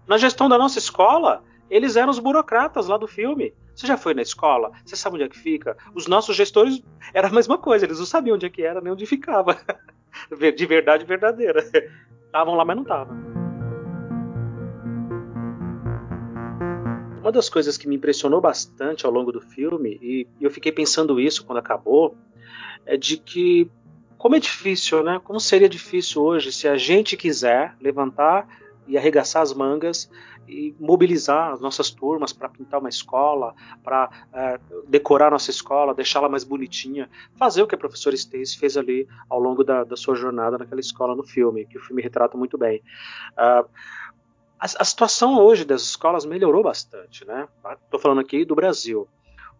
Na gestão da nossa escola, eles eram os burocratas lá do filme. Você já foi na escola? Você sabe onde é que fica? Os nossos gestores era a mesma coisa, eles não sabiam onde é que era nem onde ficava. De verdade verdadeira. Estavam lá, mas não estavam. Uma das coisas que me impressionou bastante ao longo do filme, e eu fiquei pensando isso quando acabou, é de que como é difícil, né? Como seria difícil hoje se a gente quiser levantar e arregaçar as mangas e mobilizar as nossas turmas para pintar uma escola, para é, decorar nossa escola, deixá-la mais bonitinha, fazer o que a professora Stacy fez ali ao longo da, da, sua jornada naquela escola no filme, que o filme retrata muito bem. Uh, a, a situação hoje das escolas melhorou bastante, né? Estou falando aqui do Brasil.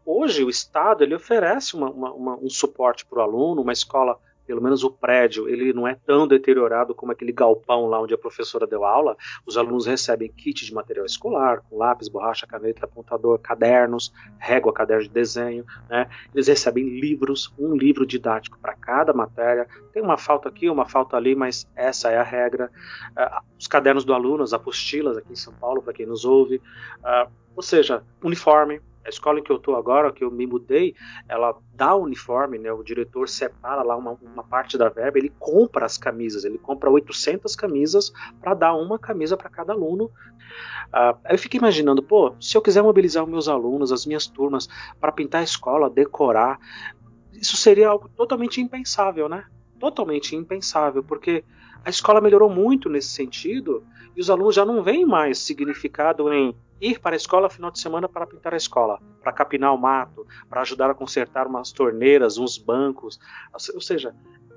Hoje o Estado ele oferece uma, uma, uma, um suporte para o aluno, uma escola pelo menos o prédio, ele não é tão deteriorado como aquele galpão lá onde a professora deu aula. Os alunos recebem kit de material escolar, com lápis, borracha, caneta, apontador, cadernos, régua, caderno de desenho. Né? Eles recebem livros, um livro didático para cada matéria. Tem uma falta aqui, uma falta ali, mas essa é a regra. Uh, os cadernos do aluno, as apostilas aqui em São Paulo, para quem nos ouve. Uh, ou seja, uniforme, a escola em que eu estou agora, que eu me mudei, ela dá o uniforme, né? O diretor separa lá uma, uma parte da verba, ele compra as camisas, ele compra 800 camisas para dar uma camisa para cada aluno. Aí eu fiquei imaginando, pô, se eu quiser mobilizar os meus alunos, as minhas turmas, para pintar a escola, decorar, isso seria algo totalmente impensável, né? Totalmente impensável, porque a escola melhorou muito nesse sentido e os alunos já não veem mais significado em ir para a escola final de semana para pintar a escola, para capinar o mato, para ajudar a consertar umas torneiras, uns bancos. Ou seja,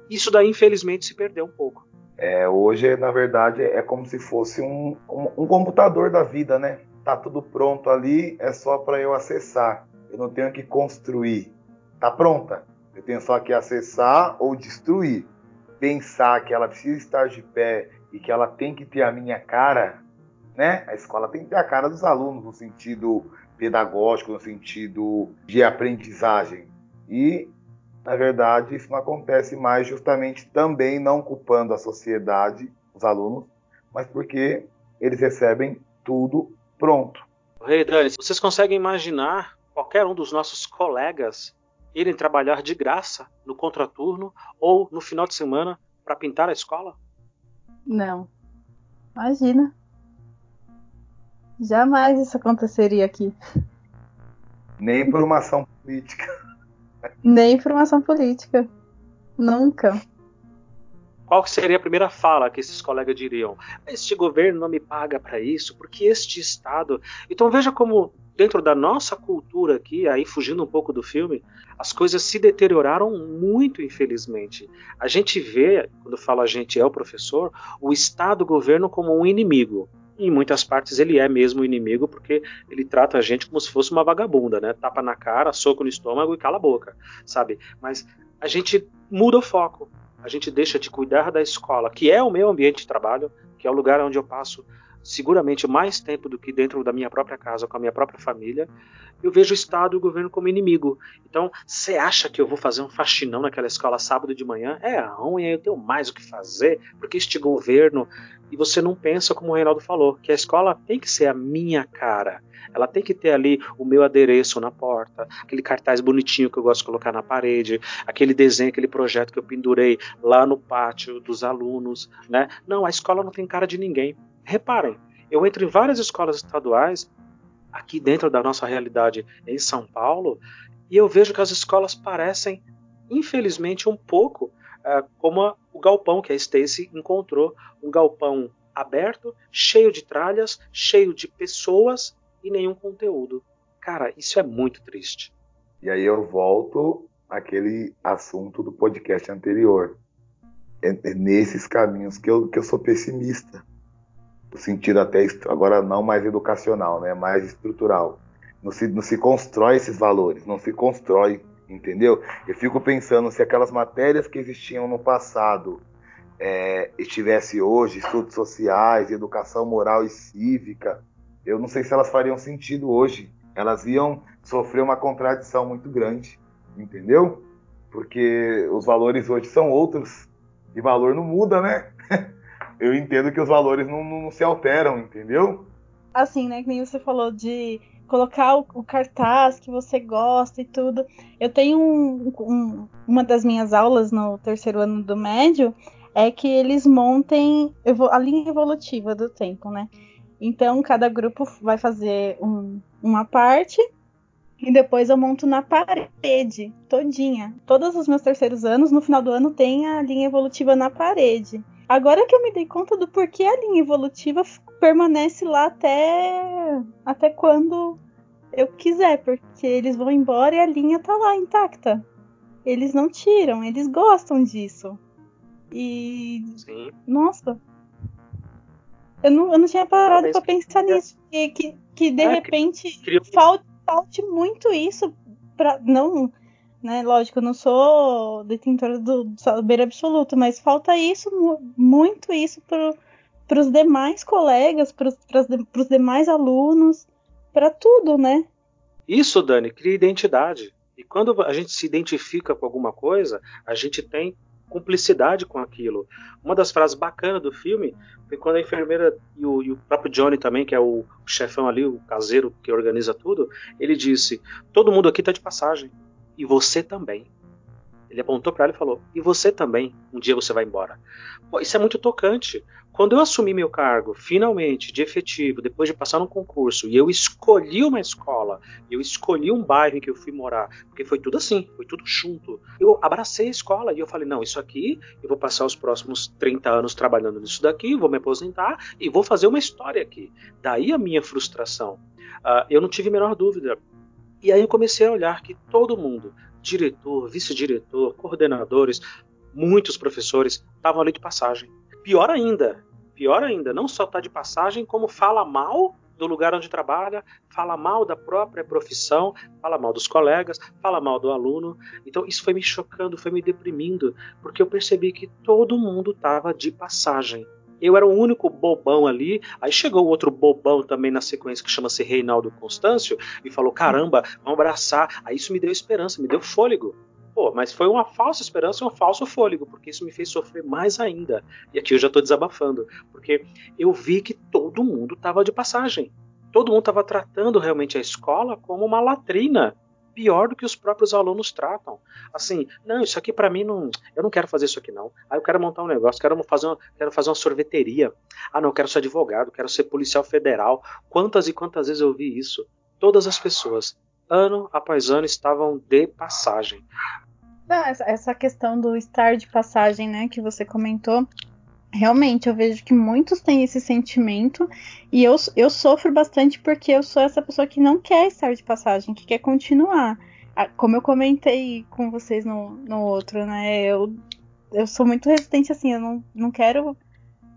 isso daí infelizmente se perdeu um pouco. É, hoje, na verdade, é como se fosse um, um, um computador da vida, né? Tá tudo pronto ali, é só para eu acessar. Eu não tenho que construir. Tá pronta. Eu tenho só que acessar ou destruir. Pensar que ela precisa estar de pé e que ela tem que ter a minha cara, né? A escola tem que ter a cara dos alunos no sentido pedagógico, no sentido de aprendizagem. E, na verdade, isso não acontece mais justamente também não culpando a sociedade, os alunos, mas porque eles recebem tudo pronto. Rei hey, Dani, vocês conseguem imaginar qualquer um dos nossos colegas irem trabalhar de graça no contraturno ou no final de semana para pintar a escola? Não. Imagina. Jamais isso aconteceria aqui. Nem por uma ação política. Nem por uma ação política. Nunca. Qual seria a primeira fala que esses colegas diriam? Este governo não me paga para isso, porque este Estado. Então veja como, dentro da nossa cultura aqui, aí fugindo um pouco do filme, as coisas se deterioraram muito, infelizmente. A gente vê, quando fala a gente é o professor, o Estado, o governo como um inimigo em muitas partes ele é mesmo inimigo porque ele trata a gente como se fosse uma vagabunda, né? Tapa na cara, soco no estômago e cala a boca, sabe? Mas a gente muda o foco. A gente deixa de cuidar da escola, que é o meu ambiente de trabalho, que é o lugar onde eu passo seguramente mais tempo do que dentro da minha própria casa, com a minha própria família, eu vejo o Estado e o governo como inimigo. Então, você acha que eu vou fazer um faxinão naquela escola sábado de manhã? É ruim, eu tenho mais o que fazer, porque este governo. E você não pensa, como o Reinaldo falou, que a escola tem que ser a minha cara. Ela tem que ter ali o meu adereço na porta, aquele cartaz bonitinho que eu gosto de colocar na parede, aquele desenho, aquele projeto que eu pendurei lá no pátio dos alunos, né? Não, a escola não tem cara de ninguém. Reparem, eu entro em várias escolas estaduais, aqui dentro da nossa realidade em São Paulo, e eu vejo que as escolas parecem, infelizmente, um pouco uh, como a, o galpão que a Stacy encontrou um galpão aberto, cheio de tralhas, cheio de pessoas e nenhum conteúdo. Cara, isso é muito triste. E aí eu volto àquele assunto do podcast anterior. É, é nesses caminhos que eu, que eu sou pessimista sentido até agora não mais educacional, né, mais estrutural. Não se, não se constrói esses valores, não se constrói, entendeu? Eu fico pensando se aquelas matérias que existiam no passado é, estivesse hoje, estudos sociais, educação moral e cívica, eu não sei se elas fariam sentido hoje. Elas iam sofrer uma contradição muito grande, entendeu? Porque os valores hoje são outros e valor não muda, né? Eu entendo que os valores não, não, se alteram, entendeu? Assim, né? Que nem você falou de colocar o, o cartaz que você gosta e tudo. Eu tenho um, um, uma das minhas aulas no terceiro ano do médio é que eles montem a linha evolutiva do tempo, né? Então, cada grupo vai fazer um, uma parte e depois eu monto na parede, todinha. Todos os meus terceiros anos, no final do ano, tem a linha evolutiva na parede. Agora que eu me dei conta do porquê a linha evolutiva permanece lá até até quando eu quiser, porque eles vão embora e a linha tá lá intacta. Eles não tiram, eles gostam disso. E Sim. nossa. Eu não, eu não tinha parado para pensar nisso. Que, que, que de é, repente falte, falte muito isso para não né? Lógico, eu não sou detentora do saber absoluto, mas falta isso, muito isso para os demais colegas, para os demais alunos, para tudo, né? Isso, Dani, cria identidade. E quando a gente se identifica com alguma coisa, a gente tem cumplicidade com aquilo. Uma das frases bacanas do filme foi quando a enfermeira e o, e o próprio Johnny também, que é o, chefão ali, o caseiro que organiza tudo, ele disse: Todo mundo aqui está de passagem. E você também. Ele apontou para ela e falou: E você também, um dia você vai embora. Pô, isso é muito tocante. Quando eu assumi meu cargo, finalmente, de efetivo, depois de passar num concurso, e eu escolhi uma escola, eu escolhi um bairro em que eu fui morar, porque foi tudo assim, foi tudo junto. Eu abracei a escola e eu falei: não, isso aqui, eu vou passar os próximos 30 anos trabalhando nisso daqui, vou me aposentar e vou fazer uma história aqui. Daí a minha frustração. Uh, eu não tive a menor dúvida. E aí eu comecei a olhar que todo mundo, diretor, vice-diretor, coordenadores, muitos professores, estavam ali de passagem. Pior ainda, pior ainda, não só está de passagem, como fala mal do lugar onde trabalha, fala mal da própria profissão, fala mal dos colegas, fala mal do aluno. Então isso foi me chocando, foi me deprimindo, porque eu percebi que todo mundo estava de passagem. Eu era o único bobão ali. Aí chegou outro bobão também na sequência que chama-se Reinaldo Constâncio e falou: caramba, vamos abraçar. Aí isso me deu esperança, me deu fôlego. Pô, mas foi uma falsa esperança e um falso fôlego, porque isso me fez sofrer mais ainda. E aqui eu já estou desabafando, porque eu vi que todo mundo estava de passagem. Todo mundo estava tratando realmente a escola como uma latrina, pior do que os próprios alunos tratam. Assim, não, isso aqui para mim não, eu não quero fazer isso aqui não. Aí eu quero montar um negócio, quero fazer uma, quero fazer uma sorveteria. Ah, não, eu quero ser advogado, quero ser policial federal. Quantas e quantas vezes eu vi isso? Todas as pessoas, ano após ano, estavam de passagem. Não, essa questão do estar de passagem, né, que você comentou, realmente eu vejo que muitos têm esse sentimento e eu, eu sofro bastante porque eu sou essa pessoa que não quer estar de passagem, que quer continuar. Como eu comentei com vocês no, no outro, né? Eu, eu sou muito resistente assim, eu não, não quero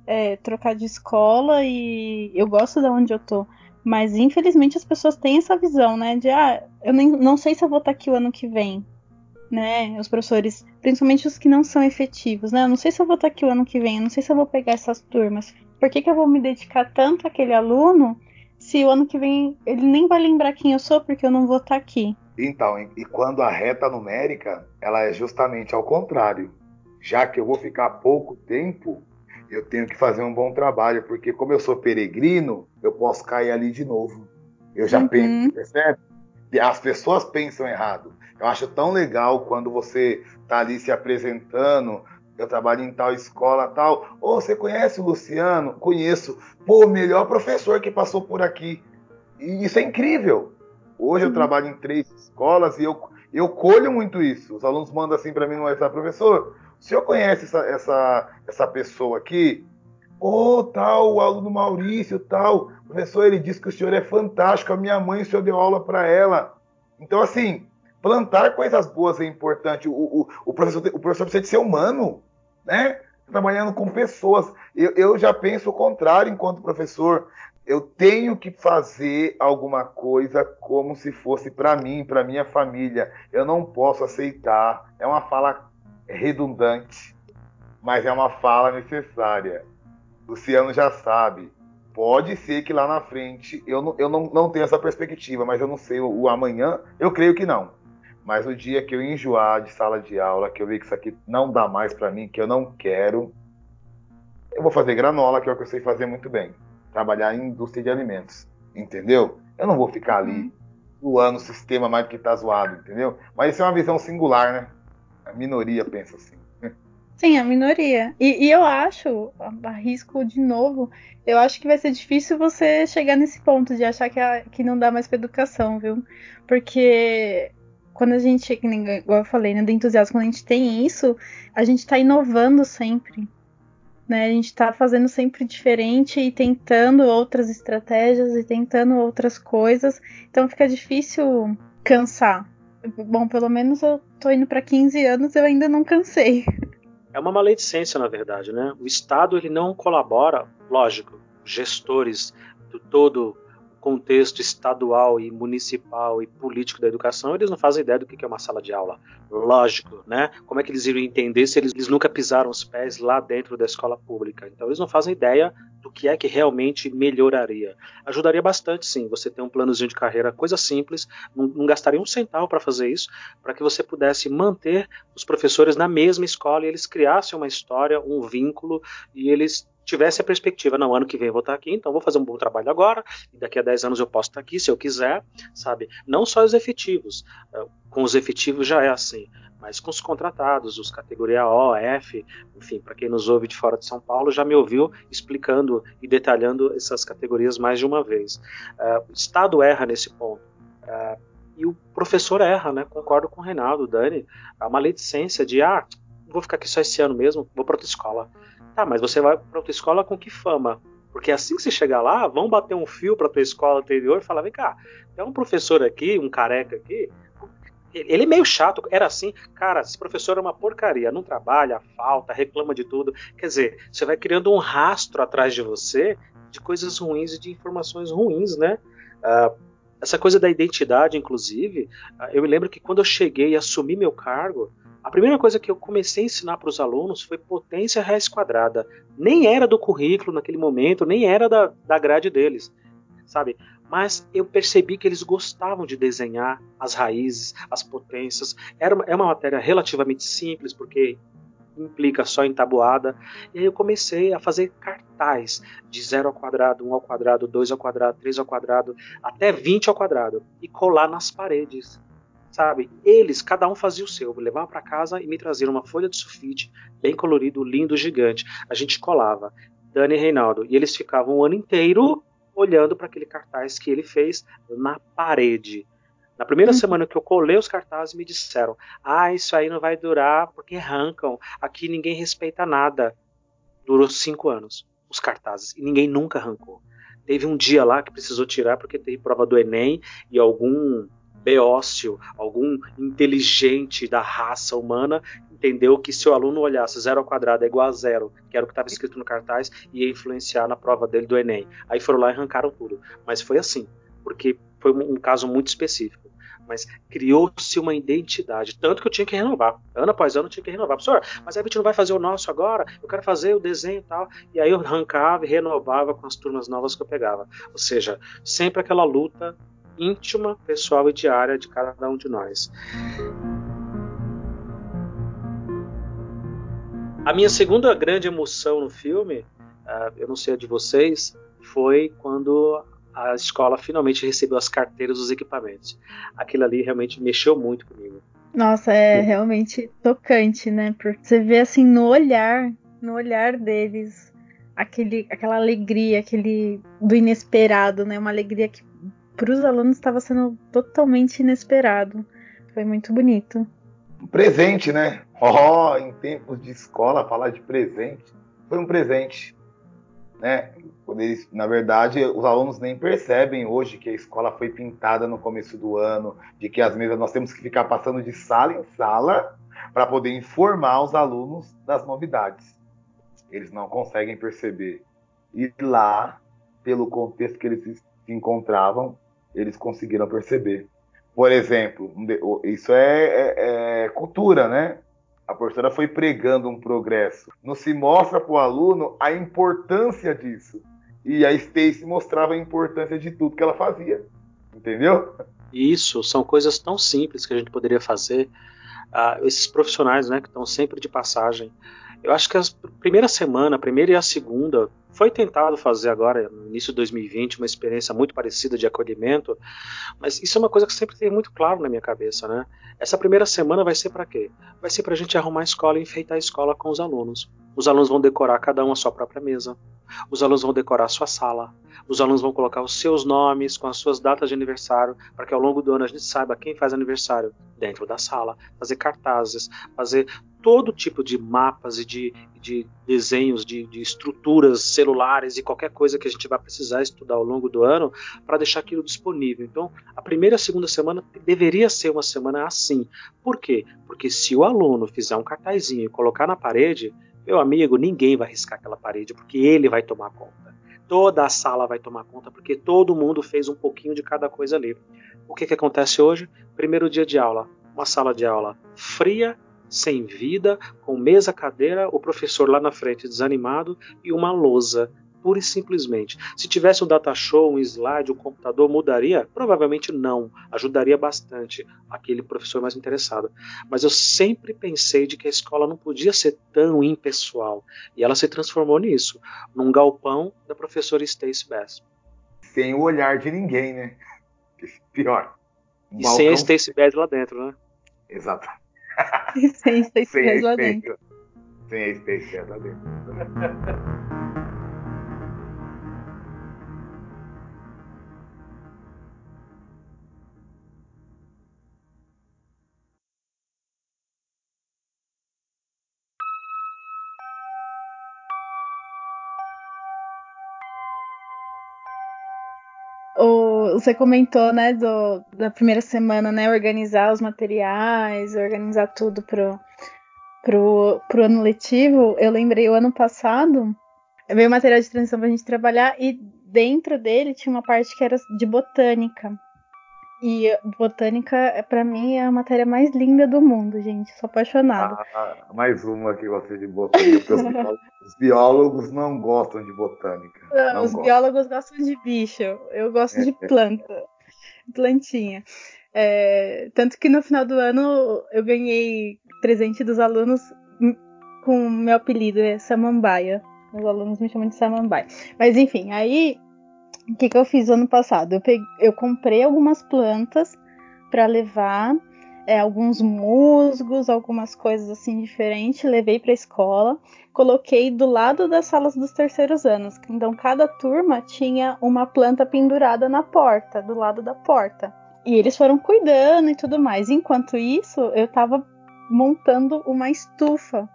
é, trocar de escola e eu gosto da onde eu tô. Mas infelizmente as pessoas têm essa visão, né? De ah, eu nem, não sei se eu vou estar aqui o ano que vem né? Os professores, principalmente os que não são efetivos, né? Eu não sei se eu vou estar aqui o ano que vem, eu não sei se eu vou pegar essas turmas. Por que, que eu vou me dedicar tanto àquele aluno se o ano que vem ele nem vai lembrar quem eu sou porque eu não vou estar aqui? Então, e quando a reta numérica, ela é justamente ao contrário. Já que eu vou ficar pouco tempo, eu tenho que fazer um bom trabalho, porque como eu sou peregrino, eu posso cair ali de novo. Eu já uhum. penso, percebe? As pessoas pensam errado. Eu acho tão legal quando você tá ali se apresentando. Eu trabalho em tal escola, tal. Ô, oh, você conhece o Luciano? Conheço. Pô, melhor professor que passou por aqui. E isso é incrível. Hoje eu trabalho em três escolas e eu, eu colho muito isso. Os alunos mandam assim para mim no WhatsApp, professor, o senhor conhece essa, essa, essa pessoa aqui? Ô, oh, tal, o aluno Maurício, tal. Professor, ele disse que o senhor é fantástico. A minha mãe, o senhor deu aula para ela. Então, assim, plantar coisas boas é importante. O, o, o, professor, o professor precisa de ser humano, né? Trabalhando com pessoas. Eu, eu já penso o contrário enquanto professor. Eu tenho que fazer alguma coisa como se fosse para mim, para minha família. Eu não posso aceitar. É uma fala redundante, mas é uma fala necessária. Luciano já sabe. Pode ser que lá na frente eu não, eu não, não tenho essa perspectiva, mas eu não sei o, o amanhã. Eu creio que não. Mas o dia que eu enjoar de sala de aula, que eu ver que isso aqui não dá mais para mim, que eu não quero, eu vou fazer granola, que é o que eu sei fazer muito bem. Trabalhar em indústria de alimentos. Entendeu? Eu não vou ficar ali uhum. zoando o sistema mais do que tá zoado, entendeu? Mas isso é uma visão singular, né? A minoria pensa assim. Sim, a minoria. E, e, eu acho, arrisco de novo, eu acho que vai ser difícil você chegar nesse ponto de achar que, a, que não dá mais pra educação, viu? Porque quando a gente, igual eu falei, né, do entusiasmo, quando a gente tem isso, a gente está inovando sempre. Né? A gente está fazendo sempre diferente e tentando outras estratégias e tentando outras coisas. Então fica difícil cansar. Bom, pelo menos eu tô indo para 15 anos e eu ainda não cansei. É uma maledicência, na verdade, né? O Estado ele não colabora, lógico, gestores do todo contexto estadual e municipal e político da educação, eles não fazem ideia do que é uma sala de aula. Lógico, né? Como é que eles iriam entender se eles, eles, nunca pisaram os pés lá dentro da escola pública? Então, eles não fazem ideia do que é que realmente melhoraria. Ajudaria bastante, sim, você ter um planozinho de carreira, coisa simples, não, não gastaria um centavo para fazer isso, para que você pudesse manter os professores na mesma escola e eles criassem uma história, um vínculo e eles tivesse a perspectiva, não, ano que vem eu vou estar aqui, então vou fazer um bom trabalho agora, daqui a 10 anos eu posso estar aqui se eu quiser, sabe? Não só os efetivos, eh, com os efetivos já é assim, mas com os contratados, os categoria O, F, enfim, para quem nos ouve de fora de São Paulo, já me ouviu explicando e detalhando essas categorias mais de uma vez. Uh, o Estado erra nesse ponto. Uh, e o professor erra, né? Concordo com o Reinaldo, Dani. Há uma maledicência de, ah, vou ficar aqui só esse ano mesmo, vou para outra escola. Tá, mas você vai para outra escola com que fama? Porque assim que você chegar lá, vão bater um fio para tua escola anterior e falar: vem cá, tem um professor aqui, um careca aqui. Ele é meio chato, era assim, cara, esse professor é uma porcaria, não trabalha, falta, reclama de tudo. Quer dizer, você vai criando um rastro atrás de você de coisas ruins e de informações ruins, né? Uh, essa coisa da identidade, inclusive, uh, eu me lembro que quando eu cheguei e assumi meu cargo, a primeira coisa que eu comecei a ensinar para os alunos foi potência raiz quadrada. Nem era do currículo naquele momento, nem era da, da grade deles, sabe? Mas eu percebi que eles gostavam de desenhar as raízes, as potências. Era é uma matéria relativamente simples, porque implica só em tabuada. E aí eu comecei a fazer cartaz de 0 ao quadrado, 1 um ao quadrado, 2 ao quadrado, 3 ao quadrado, até 20 ao quadrado, e colar nas paredes sabe? Eles, cada um fazia o seu, levava para casa e me traziam uma folha de sulfite, bem colorido, lindo, gigante. A gente colava, Dani e Reinaldo, e eles ficavam o ano inteiro olhando para aquele cartaz que ele fez na parede. Na primeira uhum. semana que eu colei os cartazes, me disseram: Ah, isso aí não vai durar porque arrancam. Aqui ninguém respeita nada. Durou cinco anos os cartazes e ninguém nunca arrancou. Teve um dia lá que precisou tirar porque teve prova do Enem e algum beócio, algum inteligente da raça humana, entendeu que se o aluno olhasse zero ao quadrado é igual a zero, que era o que estava escrito no cartaz, ia influenciar na prova dele do Enem. Aí foram lá e arrancaram tudo. Mas foi assim, porque foi um caso muito específico. Mas criou-se uma identidade, tanto que eu tinha que renovar. Ano após ano eu tinha que renovar. Professor, mas a gente não vai fazer o nosso agora? Eu quero fazer o desenho e tal. E aí eu arrancava e renovava com as turmas novas que eu pegava. Ou seja, sempre aquela luta íntima, pessoal e diária de cada um de nós. A minha segunda grande emoção no filme, uh, eu não sei a de vocês, foi quando a escola finalmente recebeu as carteiras dos equipamentos. Aquilo ali realmente mexeu muito comigo. Nossa, é realmente tocante, né? Porque você vê assim no olhar, no olhar deles, aquele, aquela alegria, aquele do inesperado, né? Uma alegria que para os alunos estava sendo totalmente inesperado. Foi muito bonito. Um presente, né? Oh, em tempos de escola, falar de presente. Foi um presente. Né? Eles, na verdade, os alunos nem percebem hoje que a escola foi pintada no começo do ano, de que as mesas nós temos que ficar passando de sala em sala para poder informar os alunos das novidades. Eles não conseguem perceber. E lá, pelo contexto que eles se encontravam, eles conseguiram perceber. Por exemplo, isso é, é, é cultura, né? A professora foi pregando um progresso. Não se mostra para o aluno a importância disso. E a Stacy mostrava a importância de tudo que ela fazia. Entendeu? Isso, são coisas tão simples que a gente poderia fazer. Uh, esses profissionais né, que estão sempre de passagem. Eu acho que a primeira semana, a primeira e a segunda, foi tentado fazer agora, no início de 2020, uma experiência muito parecida de acolhimento, mas isso é uma coisa que sempre tem muito claro na minha cabeça, né? Essa primeira semana vai ser para quê? Vai ser para a gente arrumar a escola e enfeitar a escola com os alunos. Os alunos vão decorar cada um a sua própria mesa. Os alunos vão decorar a sua sala. Os alunos vão colocar os seus nomes com as suas datas de aniversário, para que ao longo do ano a gente saiba quem faz aniversário dentro da sala, fazer cartazes, fazer todo tipo de mapas e de, de desenhos, de, de, estruturas celulares e qualquer coisa que a gente vai precisar estudar ao longo do ano para deixar aquilo disponível. Então, a primeira e a segunda semana deveria ser uma semana assim. Por quê? Porque se o aluno fizer um cartazinho e colocar na parede, meu amigo, ninguém vai riscar aquela parede porque ele vai tomar conta. toda a sala vai tomar conta, porque todo mundo fez um pouquinho de cada coisa ali. O que, que acontece hoje? Primeiro dia de aula, uma sala de aula fria, sem vida, com mesa, cadeira, o professor lá na frente desanimado e uma lousa pura e simplesmente. Se tivesse um data show, um slide, um computador, mudaria? Provavelmente não. Ajudaria bastante aquele professor mais interessado. Mas eu sempre pensei de que a escola não podia ser tão impessoal. E ela se transformou nisso, num galpão da professora Stacy Bass. Sem o olhar de ninguém, né? Pior. Um e sem a Stacy Bass lá dentro, né? Exato. sem a Stacy Bass lá dentro. Sem a Stacy Bass lá dentro. Você comentou, né, do, da primeira semana, né, organizar os materiais, organizar tudo pro, pro, pro ano letivo. Eu lembrei o ano passado, veio material de transição pra gente trabalhar e dentro dele tinha uma parte que era de botânica. E botânica, para mim, é a matéria mais linda do mundo, gente. Sou apaixonada. Ah, mais uma que gosta de botânica. Os biólogos não gostam de botânica. Não, não os gostam. biólogos gostam de bicho. Eu gosto é, de planta. Plantinha. É, tanto que no final do ano eu ganhei presente dos alunos com meu apelido, é Samambaia. Os alunos me chamam de Samambaia. Mas enfim, aí o que, que eu fiz ano passado? Eu, peguei, eu comprei algumas plantas para levar, é, alguns musgos, algumas coisas assim diferentes, levei para a escola, coloquei do lado das salas dos terceiros anos. Então cada turma tinha uma planta pendurada na porta, do lado da porta. E eles foram cuidando e tudo mais. Enquanto isso, eu estava montando uma estufa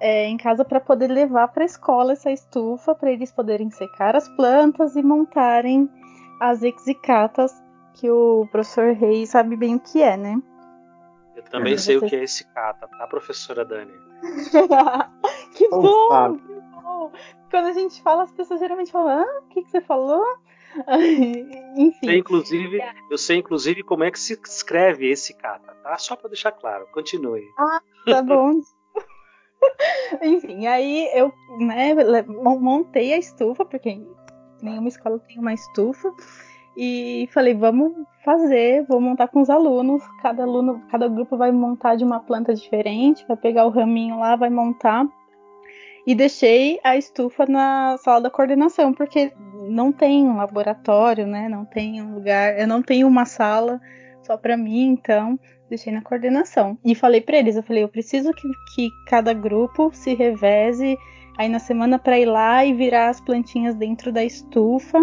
é, em casa para poder levar para a escola essa estufa, para eles poderem secar as plantas e montarem as exicatas, que o professor Reis sabe bem o que é, né? Eu também sei o que é esse cata, tá, professora Dani? que bom, que bom! Quando a gente fala, as pessoas geralmente falam, ah, o que, que você falou? Enfim. Sei, inclusive, eu sei inclusive como é que se escreve esse cata, tá? Só para deixar claro. Continue. Ah, tá bom. Enfim, aí eu né, montei a estufa, porque nenhuma escola tem uma estufa. E falei, vamos fazer, vou montar com os alunos. Cada aluno, cada grupo vai montar de uma planta diferente, vai pegar o raminho lá, vai montar. E deixei a estufa na sala da coordenação, porque não tem um laboratório, né? Não tem um lugar, eu não tenho uma sala só para mim, então deixei na coordenação. E falei para eles, eu falei, eu preciso que, que cada grupo se reveze aí na semana para ir lá e virar as plantinhas dentro da estufa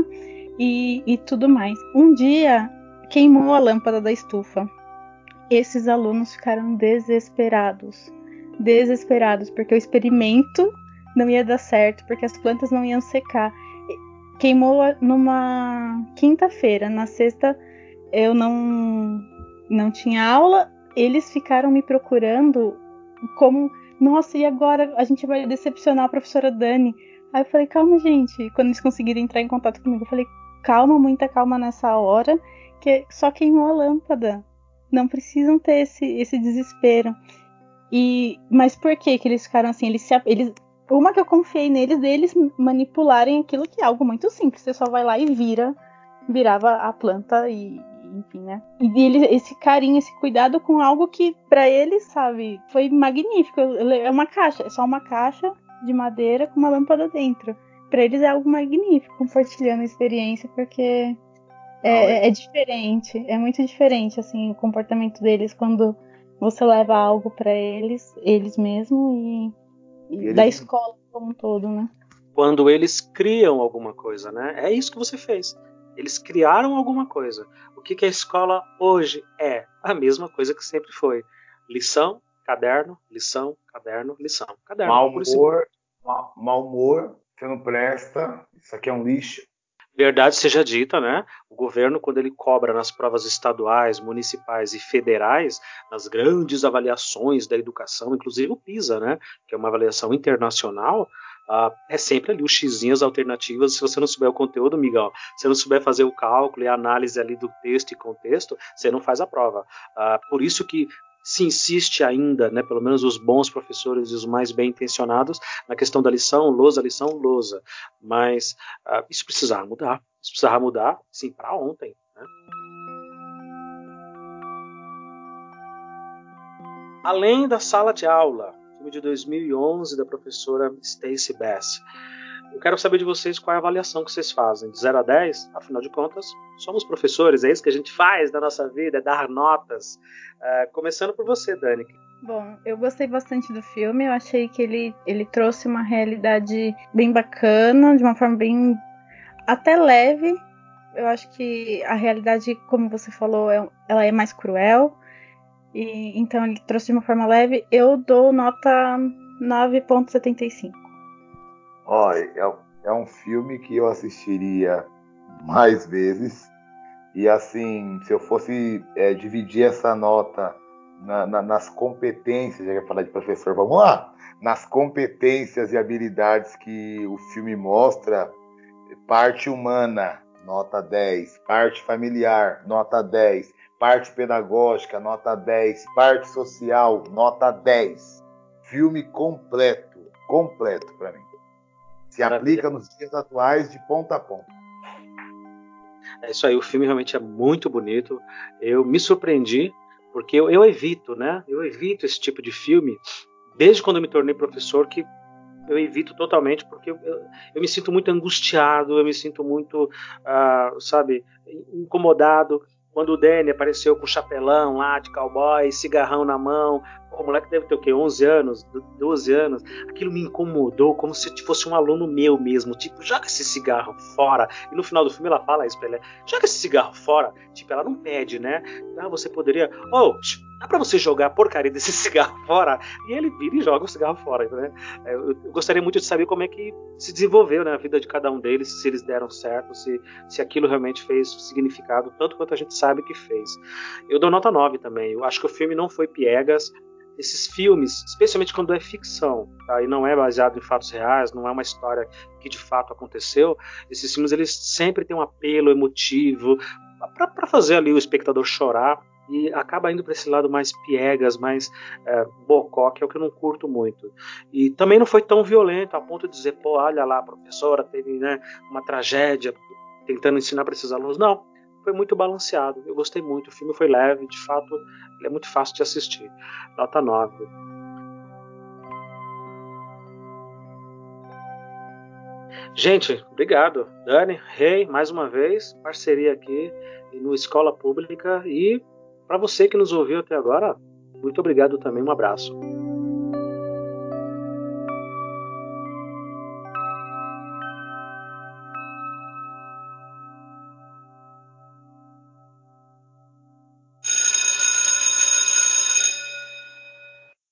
e, e tudo mais. Um dia queimou a lâmpada da estufa. Esses alunos ficaram desesperados. Desesperados, porque o experimento não ia dar certo, porque as plantas não iam secar. Queimou numa quinta-feira. Na sexta eu não não tinha aula, eles ficaram me procurando como, nossa, e agora a gente vai decepcionar a professora Dani. Aí eu falei, calma, gente. Quando eles conseguiram entrar em contato comigo, eu falei, calma, muita calma nessa hora, que só queimou a lâmpada. Não precisam ter esse, esse desespero. E, mas por que que eles ficaram assim? Eles, se, eles, uma que eu confiei neles, deles manipularem aquilo que é algo muito simples. Você só vai lá e vira, virava a planta e, enfim, né? E esse carinho, esse cuidado com algo que para ele, sabe, foi magnífico. É uma caixa, é só uma caixa de madeira com uma lâmpada dentro. Para eles é algo magnífico, compartilhando a experiência, porque é, é, é diferente, é muito diferente assim o comportamento deles quando você leva algo para eles, eles mesmos e, e, e da escola como um todo, né? Quando eles criam alguma coisa, né? É isso que você fez. Eles criaram alguma coisa. O que, que a escola hoje é? A mesma coisa que sempre foi. Lição, caderno, lição, caderno, lição. Caderno. Mau humor, mau humor, você não presta, isso aqui é um lixo. Verdade seja dita, né? O governo, quando ele cobra nas provas estaduais, municipais e federais, nas grandes avaliações da educação, inclusive o PISA, né? Que é uma avaliação internacional, Uh, é sempre ali os xizinhos alternativas. Se você não souber o conteúdo, Miguel, se não souber fazer o cálculo e a análise ali do texto e contexto, você não faz a prova. Uh, por isso que se insiste ainda, né, pelo menos os bons professores e os mais bem intencionados, na questão da lição, lousa, lição, lousa. Mas uh, isso precisava mudar. Isso precisava mudar, sim, para ontem. Né? Além da sala de aula, filme de 2011 da professora Stacey Bass. Eu quero saber de vocês qual é a avaliação que vocês fazem, de 0 a 10, afinal de contas, somos professores, é isso que a gente faz na nossa vida, é dar notas. Uh, começando por você, Dani. Bom, eu gostei bastante do filme, eu achei que ele, ele trouxe uma realidade bem bacana, de uma forma bem até leve. Eu acho que a realidade, como você falou, é, ela é mais cruel, e, então ele trouxe de uma forma leve. Eu dou nota 9.75. Olha, é, é um filme que eu assistiria mais vezes. E assim, se eu fosse é, dividir essa nota na, na, nas competências, já que falar de professor, vamos lá! Nas competências e habilidades que o filme mostra, parte humana, nota 10, parte familiar, nota 10, Parte pedagógica, nota 10. Parte social, nota 10. Filme completo, completo para mim. Se aplica nos dias atuais de ponta a ponta. É isso aí, o filme realmente é muito bonito. Eu me surpreendi, porque eu, eu evito, né? Eu evito esse tipo de filme desde quando eu me tornei professor, que eu evito totalmente porque eu, eu, eu, me sinto muito angustiado, eu me sinto muito, uh, sabe, incomodado quando o Danny apareceu com o chapelão lá de cowboy, cigarrão na mão, o moleque deve ter o quê? 11 anos, 12 anos. Aquilo me incomodou como se fosse um aluno meu mesmo. Tipo, joga esse cigarro fora. E no final do filme ela fala isso pra ele: joga esse cigarro fora. Tipo, ela não pede, né? Ah, você poderia. Oh, dá pra você jogar a porcaria desse cigarro fora? E ele vira e joga o cigarro fora, né? É, eu, gostaria muito de saber como é que se desenvolveu né, a vida de cada um deles, se eles deram certo, se, se aquilo realmente fez significado, tanto quanto a gente sabe que fez. Eu dou nota 9 também. Eu acho que o filme não foi piegas esses filmes, especialmente quando é ficção, tá? e não é baseado em fatos reais, não é uma história que de fato aconteceu, esses filmes eles sempre têm um apelo emotivo para fazer ali o espectador chorar e acaba indo para esse lado mais piegas, mais é, bocó, que é o que eu não curto muito. E também não foi tão violento a ponto de dizer, pô, olha lá, a professora teve né, uma tragédia tentando ensinar para esses alunos. Não, foi muito balanceado. Eu gostei muito. O filme foi leve, de fato, ele é muito fácil de assistir. Nota 9. Gente, obrigado. Dani, Rei, mais uma vez, parceria aqui no Escola Pública. E para você que nos ouviu até agora, muito obrigado também. Um abraço.